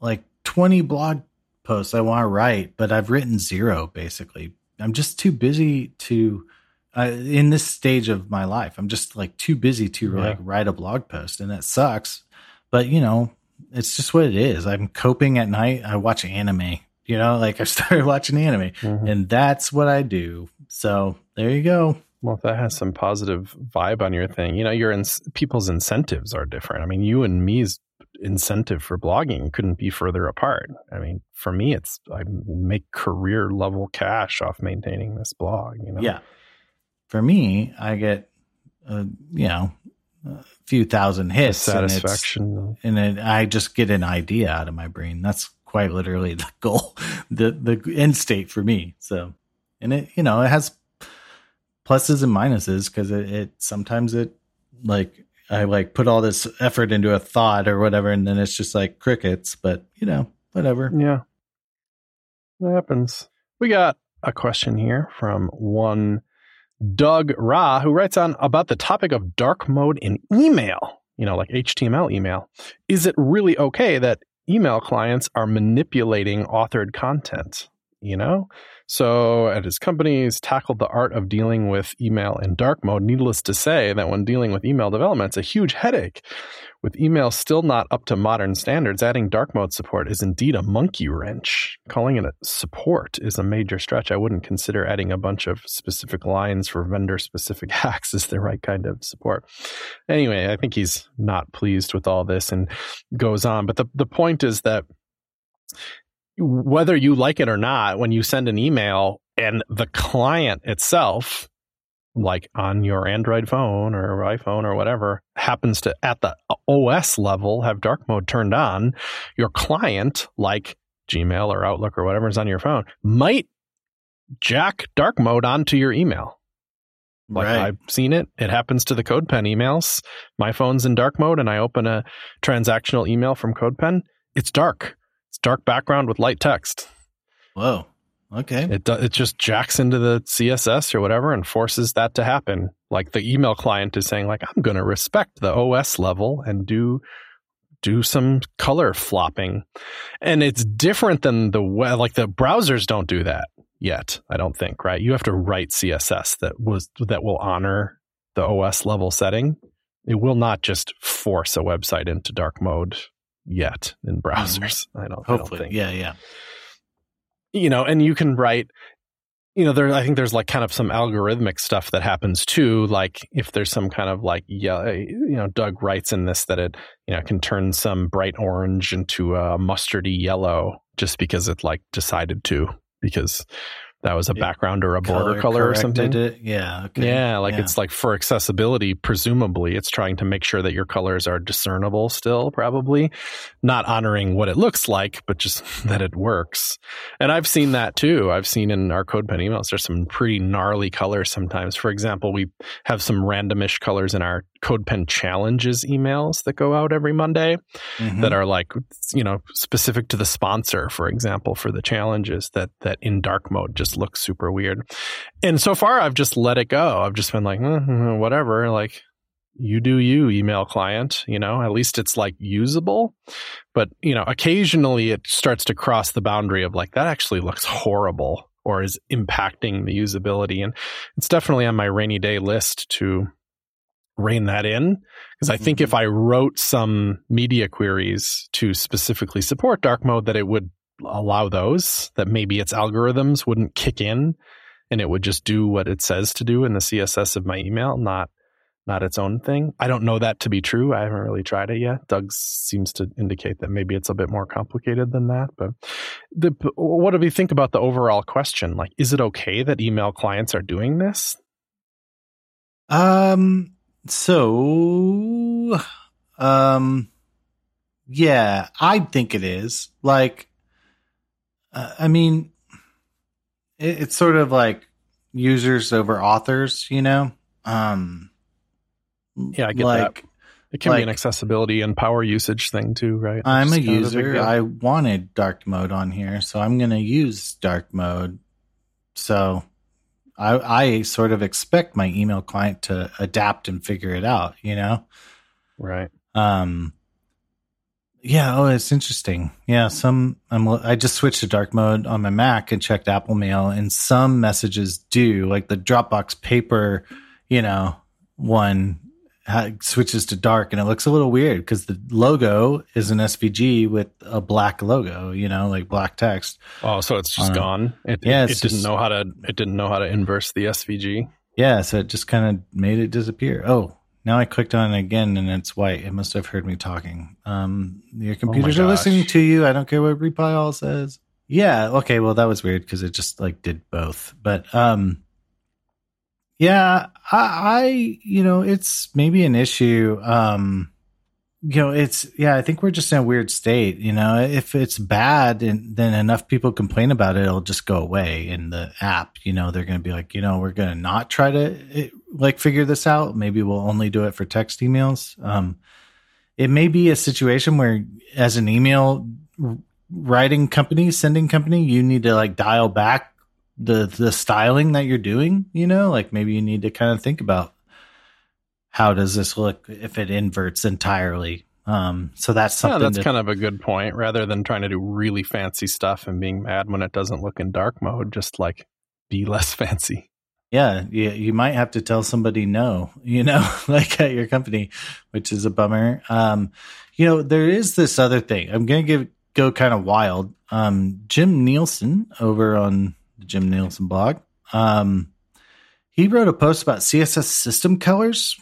[SPEAKER 1] like 20 blog posts I want to write, but I've written zero basically. I'm just too busy to, uh, in this stage of my life, I'm just like too busy to yeah. like write a blog post and that sucks. But you know, it's just what it is. I'm coping at night. I watch anime, you know, like I *laughs* started watching anime mm-hmm. and that's what I do. So there you go.
[SPEAKER 2] Well, if that has some positive vibe on your thing, you know, your in- people's incentives are different. I mean, you and me's incentive for blogging couldn't be further apart. I mean, for me, it's I make career level cash off maintaining this blog. You know,
[SPEAKER 1] yeah. For me, I get, uh, you know, a few thousand hits,
[SPEAKER 2] the satisfaction,
[SPEAKER 1] and, and it, I just get an idea out of my brain. That's quite literally *laughs* the goal, the the end state for me. So, and it, you know, it has pluses and minuses because it, it sometimes it like I like put all this effort into a thought or whatever, and then it's just like crickets. But you know, whatever.
[SPEAKER 2] Yeah, that happens. We got a question here from one Doug Ra who writes on about the topic of dark mode in email. You know, like HTML email. Is it really okay that email clients are manipulating authored content? You know, so, at his company, he's tackled the art of dealing with email in dark mode. Needless to say, that when dealing with email development, it's a huge headache. With email still not up to modern standards, adding dark mode support is indeed a monkey wrench. Calling it a support is a major stretch. I wouldn't consider adding a bunch of specific lines for vendor specific *laughs* hacks as the right kind of support. Anyway, I think he's not pleased with all this and goes on. But the, the point is that whether you like it or not, when you send an email and the client itself, like on your Android phone or iPhone or whatever, happens to at the OS level have dark mode turned on, your client, like Gmail or Outlook or whatever is on your phone, might jack dark mode onto your email. Like right. I've seen it. It happens to the CodePen emails. My phone's in dark mode and I open a transactional email from CodePen. It's dark dark background with light text.
[SPEAKER 1] Whoa. Okay.
[SPEAKER 2] It it just jacks into the CSS or whatever and forces that to happen. Like the email client is saying like I'm going to respect the OS level and do do some color flopping. And it's different than the web like the browsers don't do that yet, I don't think, right? You have to write CSS that was that will honor the OS level setting. It will not just force a website into dark mode yet in mm-hmm. browsers. *laughs* I don't.
[SPEAKER 1] Hopefully,
[SPEAKER 2] I don't
[SPEAKER 1] yeah, yeah.
[SPEAKER 2] You know, and you can write. You know, there. I think there's like kind of some algorithmic stuff that happens too. Like if there's some kind of like yeah, you know, Doug writes in this that it you know can turn some bright orange into a mustardy yellow just because it like decided to because that was a background or a border color, color or something.
[SPEAKER 1] It. Yeah.
[SPEAKER 2] Okay. Yeah. Like yeah. it's like for accessibility, presumably it's trying to make sure that your colors are discernible still, probably not honoring what it looks like, but just *laughs* that it works. And I've seen that too. I've seen in our CodePen emails, there's some pretty gnarly colors sometimes. For example, we have some randomish colors in our CodePen challenges emails that go out every Monday mm-hmm. that are like, you know, specific to the sponsor, for example, for the challenges that, that in dark mode just looks super weird. And so far I've just let it go. I've just been like, mm, whatever, like you do you email client, you know, at least it's like usable. But, you know, occasionally it starts to cross the boundary of like, that actually looks horrible or is impacting the usability. And it's definitely on my rainy day list to rein that in because I think mm-hmm. if I wrote some media queries to specifically support dark mode that it would allow those that maybe its algorithms wouldn't kick in and it would just do what it says to do in the css of my email not not its own thing. I don't know that to be true. I haven't really tried it yet. Doug seems to indicate that maybe it's a bit more complicated than that but the, what do we think about the overall question? Like is it okay that email clients are doing this?
[SPEAKER 1] Um so um yeah i think it is. Like uh, I mean, it, it's sort of like users over authors, you know? Um,
[SPEAKER 2] yeah, I get like, that. It can like, be an accessibility and power usage thing too, right?
[SPEAKER 1] I'm a user. A I wanted dark mode on here, so I'm going to use dark mode. So I, I sort of expect my email client to adapt and figure it out, you know?
[SPEAKER 2] Right.
[SPEAKER 1] Um, yeah, oh, it's interesting. Yeah, some I'm I just switched to dark mode on my Mac and checked Apple Mail, and some messages do, like the Dropbox paper, you know, one switches to dark, and it looks a little weird because the logo is an SVG with a black logo, you know, like black text.
[SPEAKER 2] Oh, so it's just uh, gone. It, yeah, it, it didn't know how to. It didn't know how to inverse the SVG.
[SPEAKER 1] Yeah, so it just kind of made it disappear. Oh, now I clicked on it again and it's white. It must have heard me talking. Um, your computers oh are listening to you. I don't care what reply all says. Yeah. Okay. Well, that was weird because it just like did both. But um, yeah, I, I, you know, it's maybe an issue. Um, you know, it's yeah. I think we're just in a weird state. You know, if it's bad, and then enough people complain about it, it'll just go away in the app. You know, they're going to be like, you know, we're going to not try to like figure this out. Maybe we'll only do it for text emails. Um, it may be a situation where, as an email writing company, sending company, you need to like dial back the the styling that you're doing. You know, like maybe you need to kind of think about how does this look if it inverts entirely? Um, so that's something.
[SPEAKER 2] Yeah, that's kind of a good point. Rather than trying to do really fancy stuff and being mad when it doesn't look in dark mode, just like be less *laughs* fancy.
[SPEAKER 1] Yeah, you, you might have to tell somebody no, you know, *laughs* like at your company, which is a bummer. Um, you know, there is this other thing. I'm going to give go kind of wild. Um, Jim Nielsen over on the Jim Nielsen blog. Um, he wrote a post about CSS system colors,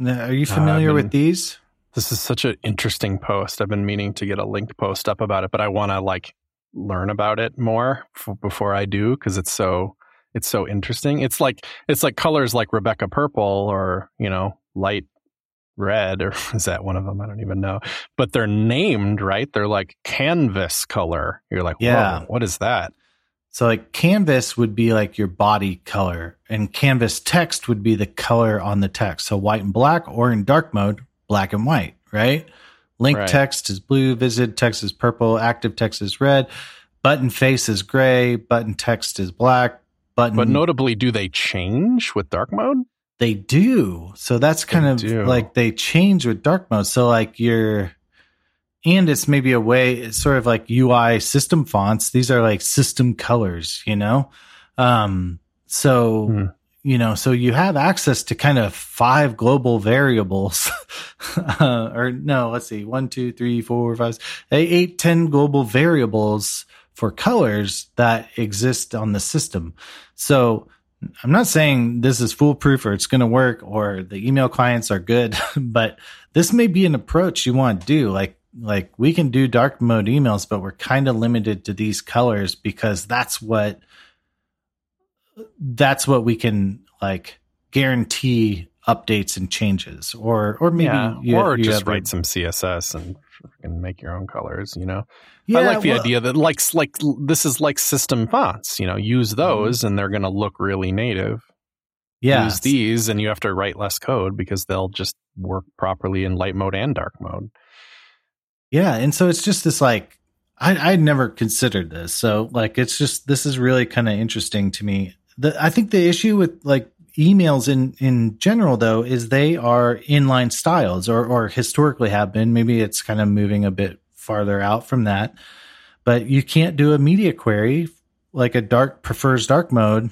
[SPEAKER 1] are you uh, familiar uh, been, with these?
[SPEAKER 2] This is such an interesting post. I've been meaning to get a link post up about it, but I want to like learn about it more f- before I do because it's so it's so interesting. It's like it's like colors like Rebecca purple or you know light red or *laughs* is that one of them? I don't even know. But they're named right. They're like canvas color. You're like, yeah, what is that?
[SPEAKER 1] So like canvas would be like your body color and canvas text would be the color on the text. So white and black or in dark mode, black and white, right? Link right. text is blue, visit text is purple, active text is red, button face is gray, button text is black, button
[SPEAKER 2] But notably do they change with dark mode?
[SPEAKER 1] They do. So that's kind they of do. like they change with dark mode. So like your and it's maybe a way it's sort of like UI system fonts. These are like system colors, you know? Um, so, hmm. you know, so you have access to kind of five global variables, *laughs* uh, or no, let's see, one, two, three, four, five, eight, ten global variables for colors that exist on the system. So I'm not saying this is foolproof or it's going to work or the email clients are good, *laughs* but this may be an approach you want to do. Like like we can do dark mode emails, but we're kind of limited to these colors because that's what that's what we can like guarantee updates and changes or or maybe yeah,
[SPEAKER 2] you, or you just write some css and, and make your own colors you know yeah, i like the well, idea that like like this is like system fonts you know use mm-hmm. those mm-hmm. and they're going to look really native yeah use these and you have to write less code because they'll just work properly in light mode and dark mode
[SPEAKER 1] yeah, and so it's just this like I I'd never considered this. So like it's just this is really kind of interesting to me. The I think the issue with like emails in in general though is they are inline styles or or historically have been. Maybe it's kind of moving a bit farther out from that. But you can't do a media query like a dark prefers dark mode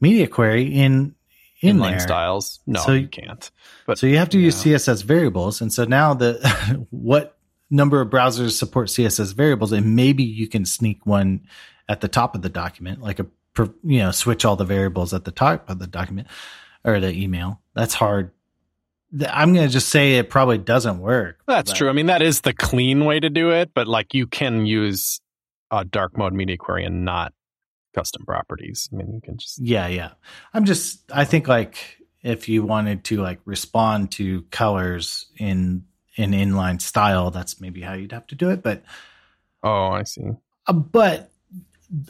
[SPEAKER 1] media query in in inline there.
[SPEAKER 2] styles. No, so you can't.
[SPEAKER 1] But so you have to yeah. use CSS variables, and so now the *laughs* what number of browsers support CSS variables, and maybe you can sneak one at the top of the document, like a you know switch all the variables at the top of the document or the email. That's hard. I'm going to just say it probably doesn't work.
[SPEAKER 2] That's true. I mean, that is the clean way to do it, but like you can use a dark mode media query and not custom properties. I mean, you can just
[SPEAKER 1] yeah, yeah. I'm just I think like if you wanted to like respond to colors in in inline style, that's maybe how you'd have to do it. But
[SPEAKER 2] oh, I see.
[SPEAKER 1] Uh, but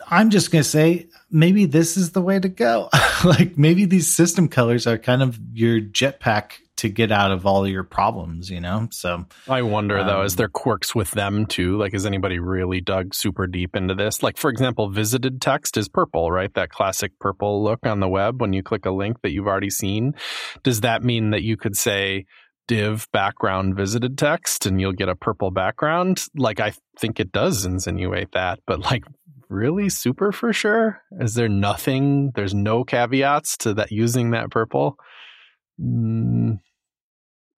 [SPEAKER 1] I'm just gonna say maybe this is the way to go. *laughs* like maybe these system colors are kind of your jetpack to get out of all your problems, you know? So
[SPEAKER 2] I wonder um, though, is there quirks with them too? Like, has anybody really dug super deep into this? Like, for example, visited text is purple, right? That classic purple look on the web when you click a link that you've already seen. Does that mean that you could say, div background visited text and you'll get a purple background? Like, I think it does insinuate that, but like, really super for sure? Is there nothing? There's no caveats to that using that purple? Mm,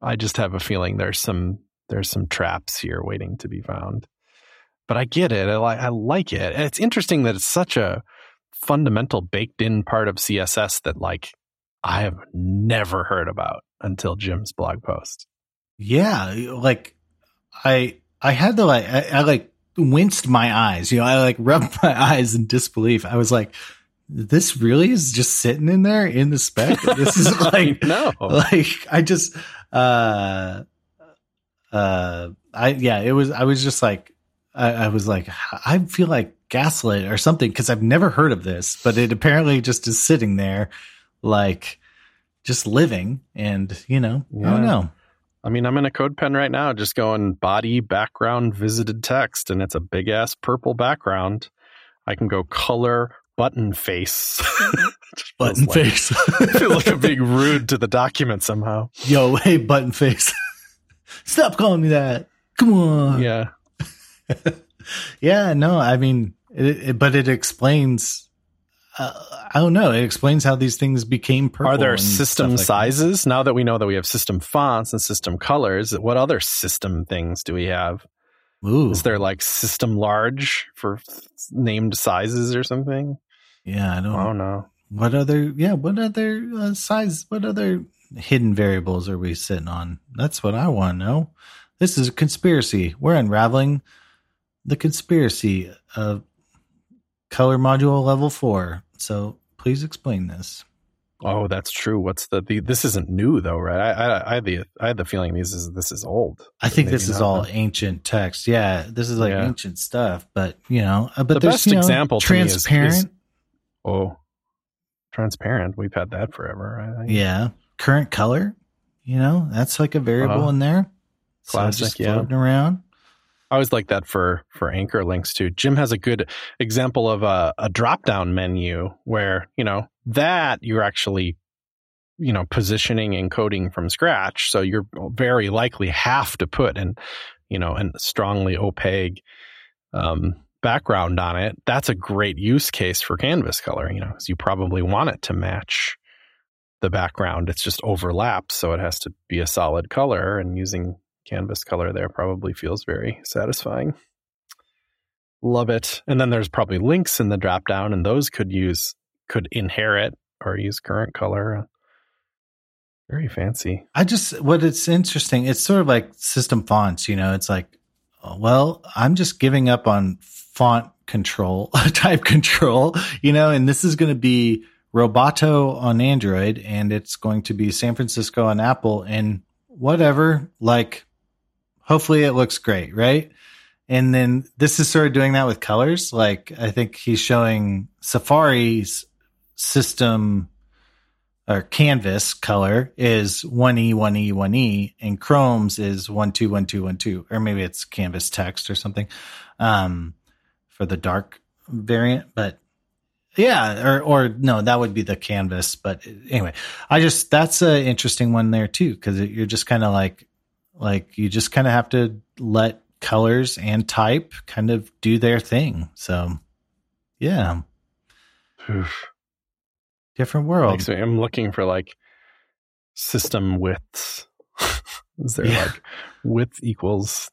[SPEAKER 2] I just have a feeling there's some there's some traps here waiting to be found. But I get it. I like I like it. And it's interesting that it's such a fundamental baked in part of CSS that like I have never heard about until Jim's blog post.
[SPEAKER 1] Yeah, like I I had to like I, I like winced my eyes. You know, I like rubbed *laughs* my eyes in disbelief. I was like, this really is just sitting in there in the spec. *laughs* This is like no, like I just uh uh I yeah, it was I was just like I, I was like I feel like gaslit or something because I've never heard of this, but it apparently just is sitting there like just living and you know, yeah. I don't know.
[SPEAKER 2] I mean, I'm in a CodePen right now, just going body background visited text, and it's a big ass purple background. I can go color button face. Mm-hmm. *laughs*
[SPEAKER 1] button like, face.
[SPEAKER 2] I *laughs* feel like I'm being *laughs* rude to the document somehow.
[SPEAKER 1] Yo, hey, button face. Stop calling me that. Come on.
[SPEAKER 2] Yeah.
[SPEAKER 1] yeah, no, I mean, it, it, but it explains uh, I don't know. It explains how these things became purple.
[SPEAKER 2] Are there system like sizes? That. Now that we know that we have system fonts and system colors, what other system things do we have? Ooh. Is there like system large for named sizes or something?
[SPEAKER 1] Yeah, I don't,
[SPEAKER 2] I don't know.
[SPEAKER 1] What other, yeah, what other uh, size, what other hidden variables are we sitting on? That's what I want to know. This is a conspiracy. We're unraveling the conspiracy of color module level four. So please explain this.
[SPEAKER 2] Oh, that's true. What's the, the this isn't new though, right? I, I, I had the I had the feeling this is this is old.
[SPEAKER 1] I think this is all ancient text. Yeah, this is like yeah. ancient stuff. But you know, uh, but
[SPEAKER 2] the
[SPEAKER 1] there's,
[SPEAKER 2] best
[SPEAKER 1] you know,
[SPEAKER 2] example
[SPEAKER 1] transparent.
[SPEAKER 2] Is, is, oh, transparent. We've had that forever.
[SPEAKER 1] Right? Yeah, current color. You know, that's like a variable uh, in there.
[SPEAKER 2] Classic, so just floating
[SPEAKER 1] yeah. around.
[SPEAKER 2] I always like that for for anchor links too. Jim has a good example of a, a drop down menu where you know that you're actually you know positioning and coding from scratch. So you're very likely have to put an you know a strongly opaque um, background on it. That's a great use case for canvas color. You know, because you probably want it to match the background. It's just overlaps, so it has to be a solid color. And using canvas color there probably feels very satisfying. Love it. And then there's probably links in the drop down, and those could use could inherit or use current color. Very fancy.
[SPEAKER 1] I just what it's interesting. It's sort of like system fonts. You know, it's like, well, I'm just giving up on font control, *laughs* type control. You know, and this is going to be Roboto on Android, and it's going to be San Francisco on Apple, and whatever. Like hopefully it looks great, right? And then this is sort of doing that with colors. Like I think he's showing Safari's system or canvas color is 1E, 1E, 1E, and Chrome's is 121212, or maybe it's canvas text or something um, for the dark variant. But yeah, or or no, that would be the canvas. But anyway, I just that's an interesting one there too because you're just kind of like like you just kind of have to let colors and type kind of do their thing. So, yeah. Oof. Different world.
[SPEAKER 2] So I'm looking for like system widths. *laughs* Is there yeah. like width equals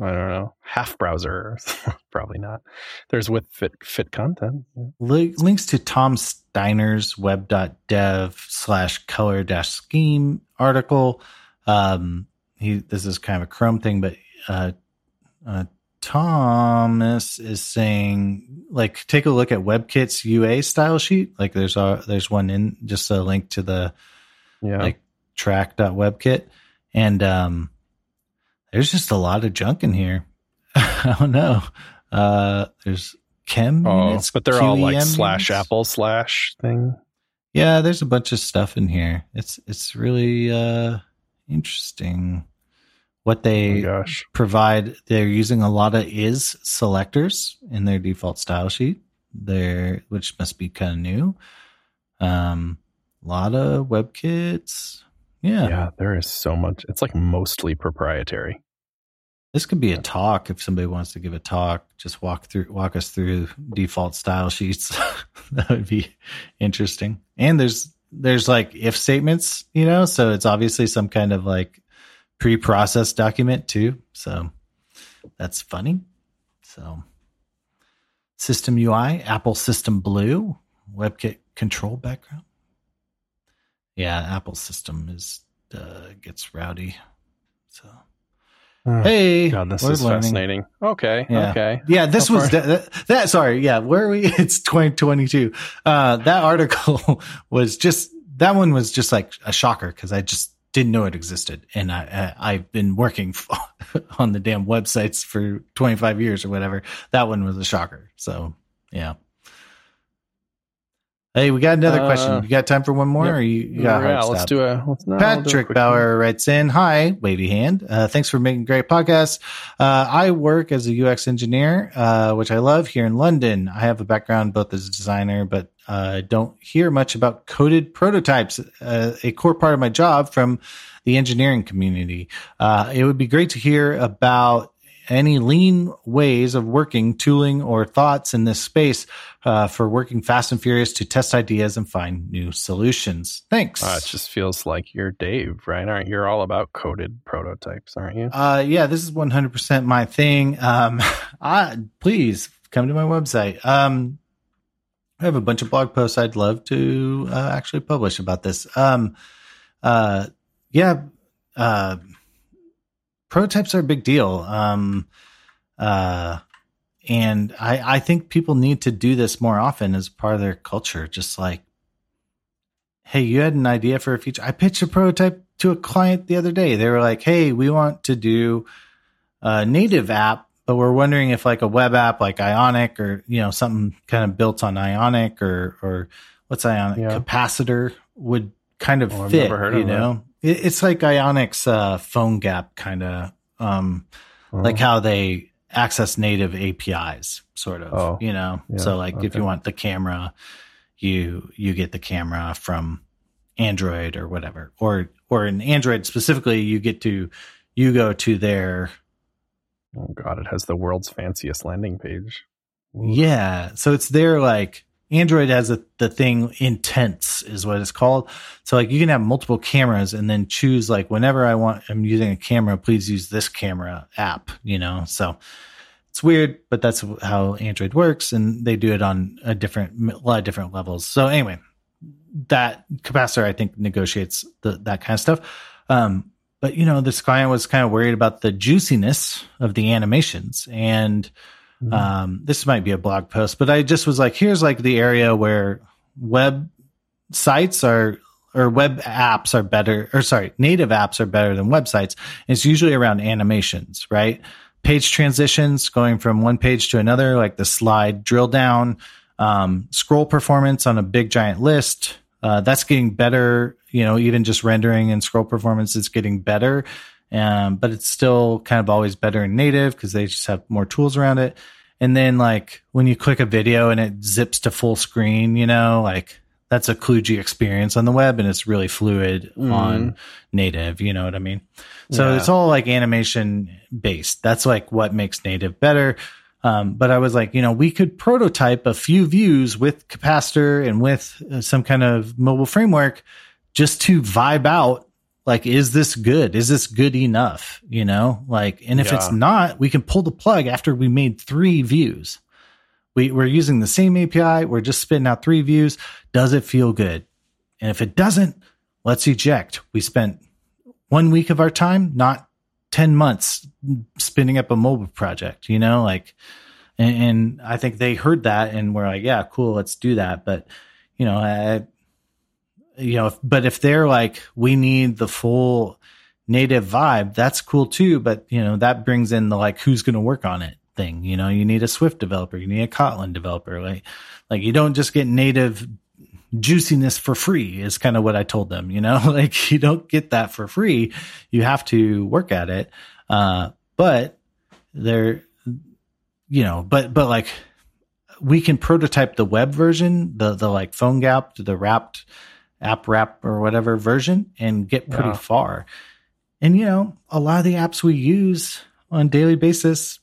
[SPEAKER 2] I don't know, half browser. *laughs* Probably not. There's width fit fit content.
[SPEAKER 1] links to Tom Steiner's web.dev slash color dash scheme article. Um, he this is kind of a Chrome thing, but uh, uh, Thomas is saying like take a look at WebKit's UA style sheet. Like there's a there's one in just a link to the
[SPEAKER 2] yeah
[SPEAKER 1] like trac.webkit and um there's just a lot of junk in here. *laughs* I don't know. Uh there's chem
[SPEAKER 2] oh,
[SPEAKER 1] units,
[SPEAKER 2] but they're all like
[SPEAKER 1] QEM
[SPEAKER 2] slash apple slash thing.
[SPEAKER 1] Yeah, there's a bunch of stuff in here. It's it's really uh interesting what
[SPEAKER 2] Oh
[SPEAKER 1] they
[SPEAKER 2] gosh.
[SPEAKER 1] provide. They're using a lot of is selectors in their default style sheet. There, which must be kind of new. Um, a lot of WebKits. Yeah.
[SPEAKER 2] Yeah, there is so much. It's like mostly proprietary.
[SPEAKER 1] This could be a talk if somebody wants to give a talk. Just walk through, walk us through default style sheets. *laughs* that would be interesting. And there's there's like if statements, you know, so it's obviously some kind of like pre-processed document too. So that's funny. So system UI, Apple System Blue, WebKit control background. Yeah, Apple system is uh, gets rowdy. So
[SPEAKER 2] Oh,
[SPEAKER 1] hey,
[SPEAKER 2] God, this
[SPEAKER 1] we're
[SPEAKER 2] is
[SPEAKER 1] learning.
[SPEAKER 2] fascinating. Okay,
[SPEAKER 1] Yeah.
[SPEAKER 2] okay.
[SPEAKER 1] Yeah, this
[SPEAKER 2] How
[SPEAKER 1] was
[SPEAKER 2] far-
[SPEAKER 1] that, that. Sorry, yeah. Where are we? *laughs* It's 2022. Uh, that article *laughs* was just that one was just like a shocker because I just didn't know it existed, and I, I I've been working *laughs* on the damn websites for 25 years or whatever. That one was a shocker. So yeah. Hey, we got another
[SPEAKER 2] Uh,
[SPEAKER 1] question. You got time for one more,
[SPEAKER 2] yep.
[SPEAKER 1] or you, you got
[SPEAKER 2] yeah, let's
[SPEAKER 1] stop?
[SPEAKER 2] do a let's no, we'll do a
[SPEAKER 1] Patrick Bauer writes in, "Hi, wavy hand. Uh, thanks for making great podcasts. Uh, I work as a UX engineer, uh, which I love here in London. I have a background both as a designer, but uh, don't hear much about coded prototypes. Uh, a core part of my job from the engineering community. Uh, it would be great to hear about." Any lean ways of working, tooling, or thoughts in this space uh, for working fast and furious to test ideas and find new solutions? Thanks.
[SPEAKER 2] Uh, it just feels like you're Dave, right? Aren't you all about coded prototypes, aren't you?
[SPEAKER 1] Uh, yeah, this is 100% my thing. Um, *laughs* I, please come to my website. Um, I have a bunch of blog posts I'd love to uh, actually publish about this. Um, uh, yeah, uh, prototypes are a big deal. Um, uh, and I, I think people need to do this more often as part of their culture. Just like, hey, you had an idea for a feature. I pitched a prototype to a client the other day. They were like, hey, we want to do a native app, but we're wondering if like a web app like Ionic or, you know, something kind of built on Ionic or, or what's Ionic
[SPEAKER 2] Yeah.
[SPEAKER 1] capacitor would kind of
[SPEAKER 2] Oh, I've
[SPEAKER 1] fit,
[SPEAKER 2] never heard
[SPEAKER 1] you know, it, it's like Ionic's, uh, PhoneGap kind of, um, like how they access native APIs, sort of.
[SPEAKER 2] Oh,
[SPEAKER 1] you know,
[SPEAKER 2] yeah,
[SPEAKER 1] so like if you want the camera, you you get the camera from Android or whatever, or or in Android specifically, you get to you go to their
[SPEAKER 2] oh god, it has the world's fanciest landing page. Ooh.
[SPEAKER 1] yeah. So it's their like Android has a, the thing intents is what it's called. So like you can have multiple cameras and then choose like whenever I want, I'm using a camera, please use this camera app, you know? So it's weird, but that's how Android works. And they do it on a different, a lot of different levels. So anyway, that capacitor, I think negotiates the, that kind of stuff. Um, but you know, this client was kind of worried about the juiciness of the animations and,
[SPEAKER 2] Mhm.
[SPEAKER 1] um, this might be a blog post, but I just was like, here's like the area where web sites are or web apps are better, or sorry, native apps are better than websites. It's usually around animations, right? Page transitions going from one page to another, like the slide drill down, um, scroll performance on a big giant list. Uh, that's getting better, you know, even just rendering and scroll performance is getting better. Um, but it's still kind of always better in native because they just have more tools around it. And then like when you click a video and it zips to full screen, you know, like that's a kludgy experience on the web and it's really fluid
[SPEAKER 2] Mhm.
[SPEAKER 1] on native. You know what I mean? So
[SPEAKER 2] Yeah.
[SPEAKER 1] it's all like animation based. That's like what makes native better. Um, but I was like, you know, we could prototype a few views with capacitor and with uh, some kind of mobile framework just to vibe out Like, is this good? Is this good enough? You know, like, and if
[SPEAKER 2] Yeah.
[SPEAKER 1] it's not, we can pull the plug after we made three views. We, we're using the same API. We're just spitting out three views. Does it feel good? And if it doesn't, let's eject. We spent one week of our time, not 10 months spinning up a mobile project, you know, like, and, and I think they heard that and were like, yeah, cool, let's do that. But, you know, I, you know, if, but if they're like, we need the full native vibe, that's cool too. But, you know, that brings in the like, who's going to work on it thing. You know, you need a Swift developer, you need a Kotlin developer. Like, like you don't just get native juiciness for free is kind of what I told them, you know, *laughs* like you don't get that for free. You have to work at it. Uh, but they're, you know, but, but like we can prototype the web version, the, the like PhoneGap, the wrapped app wrap or whatever version and get pretty
[SPEAKER 2] Yeah.
[SPEAKER 1] far. And, you know, a lot of the apps we use on a daily basis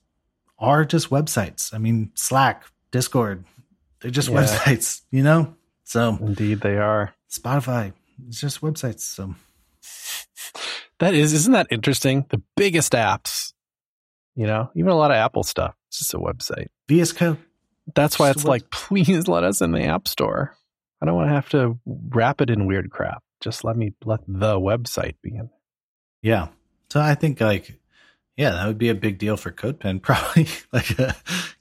[SPEAKER 1] are just websites. I mean, Slack, Discord, they're just
[SPEAKER 2] Yeah.
[SPEAKER 1] websites, you know? So
[SPEAKER 2] Indeed, they are.
[SPEAKER 1] Spotify, it's just websites. So
[SPEAKER 2] That is, isn't that interesting? The biggest apps, you know, even a lot of Apple stuff. It's just a website.
[SPEAKER 1] VS Code.
[SPEAKER 2] That's why
[SPEAKER 1] Just
[SPEAKER 2] it's like, *laughs* please let us in the App Store. I don't want to have to wrap it in weird crap. Just let me let the website be in.
[SPEAKER 1] Yeah. So I think like, yeah, that would be a big deal for CodePen, *laughs* probably like a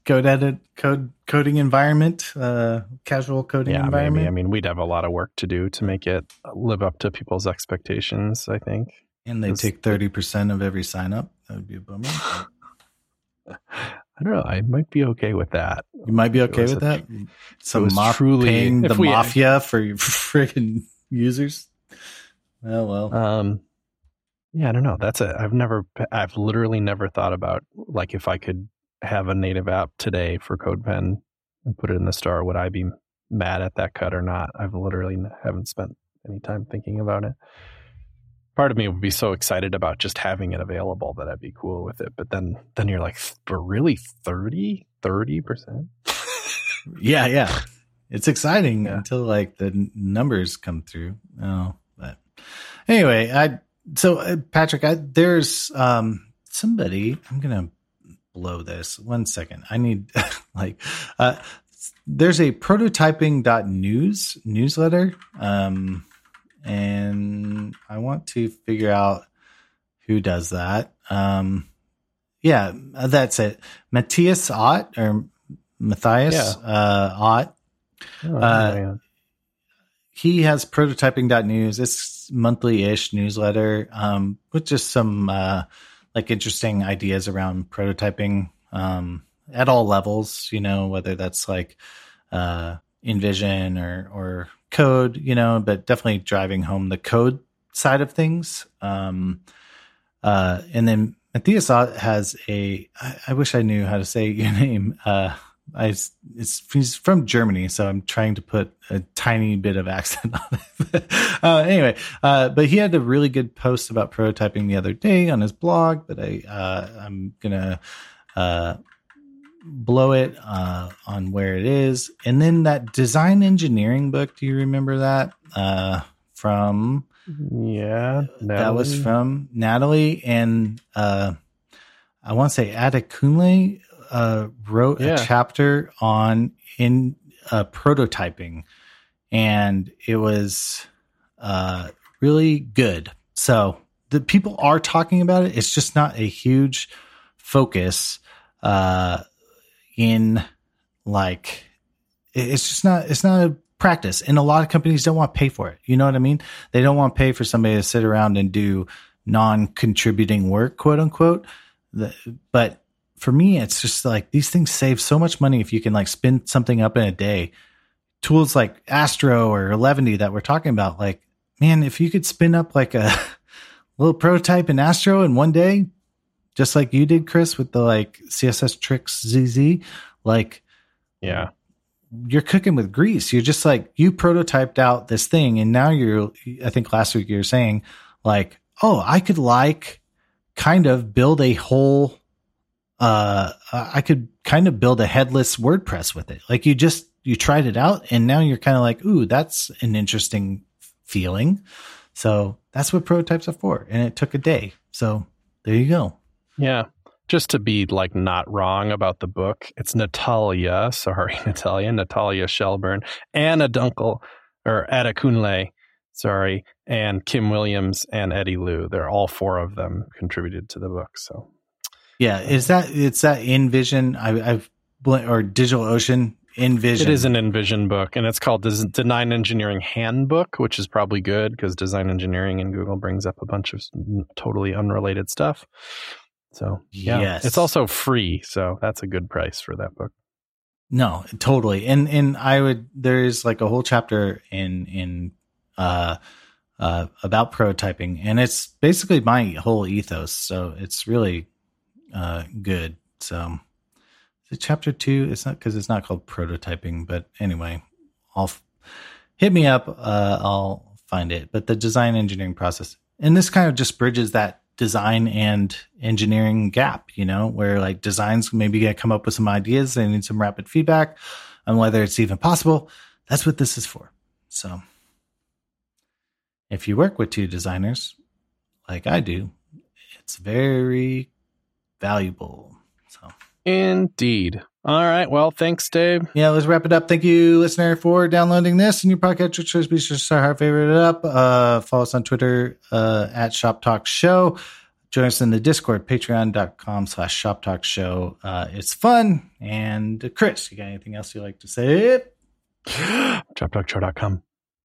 [SPEAKER 1] code edit, code coding environment, uh, casual coding
[SPEAKER 2] Yeah,
[SPEAKER 1] environment.
[SPEAKER 2] maybe. I mean, we'd have a lot of work to do to make it live up to people's expectations. I think.
[SPEAKER 1] and they take 30% of every sign up. That would be a bummer. *laughs*
[SPEAKER 2] I don't know. I might be okay with that.
[SPEAKER 1] You might be okay with
[SPEAKER 2] a-
[SPEAKER 1] that. Some
[SPEAKER 2] was truly-
[SPEAKER 1] paying the
[SPEAKER 2] we-
[SPEAKER 1] mafia for your *laughs* friggin' users. Oh well.
[SPEAKER 2] Um, yeah, I don't know. That's a. I've never. I've literally never thought about like if I could have a native app today for CodePen and put it in the store, would I be mad at that cut or not? I've literally haven't spent any time thinking about it. Part of me would be so excited about just having it available that I'd be cool with it. But then, then you're like, but really 30, 30 percent? *laughs*
[SPEAKER 1] yeah, yeah. It's exciting
[SPEAKER 2] Yeah.
[SPEAKER 1] until like the numbers come through. Oh, but anyway, I so uh, Patrick, I, there's um somebody. I'm gonna blow this. One second. I need *laughs* like uh there's a prototyping.news newsletter. Um and I want to figure out who does that. Um yeah, that's it. Matthias Ott or Matthias
[SPEAKER 2] Yeah.
[SPEAKER 1] uh, Ott.
[SPEAKER 2] Oh,
[SPEAKER 1] Uh. He has prototyping.news. It's monthly ish newsletter um, with just some uh, like interesting ideas around prototyping um, at all levels, you know, whether that's like uh, InVision or, or code, you know, but definitely driving home the code side of things. Um, uh, and then Matthias has a, I, I wish I knew how to say *laughs* your name. Uh, I, it's, he's from Germany, so I'm trying to put a tiny bit of *laughs* accent on it. *laughs* uh, anyway, uh, but he had a really good post about prototyping the other day on his blog, but I, uh, I'm gonna, uh, blow it, uh, on where it is. And then that design engineering book, do you remember that? Uh, from,
[SPEAKER 2] yeah,
[SPEAKER 1] that was from Natalie and uh, I want to say Adekunle uh, wrote
[SPEAKER 2] Yeah.
[SPEAKER 1] a chapter on in uh, prototyping, and it was uh, really good. So the people are talking about it. It's just not a huge focus uh, in like it's just not it's not a practice. And a lot of companies don't want to pay for it. You know what i mean? They don't want to pay for somebody to sit around and do non-contributing work quote unquote. But for me it's just like these things save so much money if you can like spin something up in a day. Tools like astro or eleventy that we're talking about like man if you could spin up like a *laughs* little prototype in astro in one day just like you did chris with the like css tricks zz like
[SPEAKER 2] yeah.
[SPEAKER 1] you're cooking with grease. You're just like you prototyped out this thing, and now you're. I think last week you were saying like, oh, I could like kind of build a whole. Uh, I could kind of build a headless WordPress with it. Like you just you tried it out, and now you're kind of like, ooh, that's an interesting feeling. So that's what prototypes are for. And it took a day. So there you go.
[SPEAKER 2] Yeah. Just to be like not wrong about the book, it's Natalya, sorry, *laughs* Natalya, Natalya Shelburne, Anna Dunkel, or Adekunle, sorry, and Kim Williams and Eddie Lou. They're all four of them contributed to the book. So
[SPEAKER 1] yeah, is that it's that InVision? I, I've or Digital DigitalOcean InVision.
[SPEAKER 2] It is an InVision book, and it's called Design Engineering Handbook, which is probably good because design engineering in Google brings up a bunch of totally unrelated stuff. So yeah, yes. it's also free, so that's a good price for that book.
[SPEAKER 1] No, totally. And and I would there is like a whole chapter in in uh uh about prototyping and it's basically my whole ethos. So it's really uh good. So the chapter 2 it's not cuz it's not called prototyping, but anyway, I'll hit me up uh I'll find it. But the design engineering process and this kind of just bridges that design and engineering gap, you know, where like designs maybe gonna come up with some ideas, they need some rapid feedback on whether it's even possible. That's what this is for. So if you work with two designers like I do, it's very valuable. So
[SPEAKER 2] indeed. All right. Well, thanks, Dave.
[SPEAKER 1] Yeah, let's wrap it up. Thank you, listener, for downloading this and your podcast choice. Be sure to start our favorite it up. Uh, follow us on Twitter uh, at Shop Talk Show. Join us in the Discord, patreon.com slash Shop Talk Show. Uh, it's fun. And uh, Chris, you got anything else you'd like to say? *gasps*
[SPEAKER 2] ShopTalkShow.com.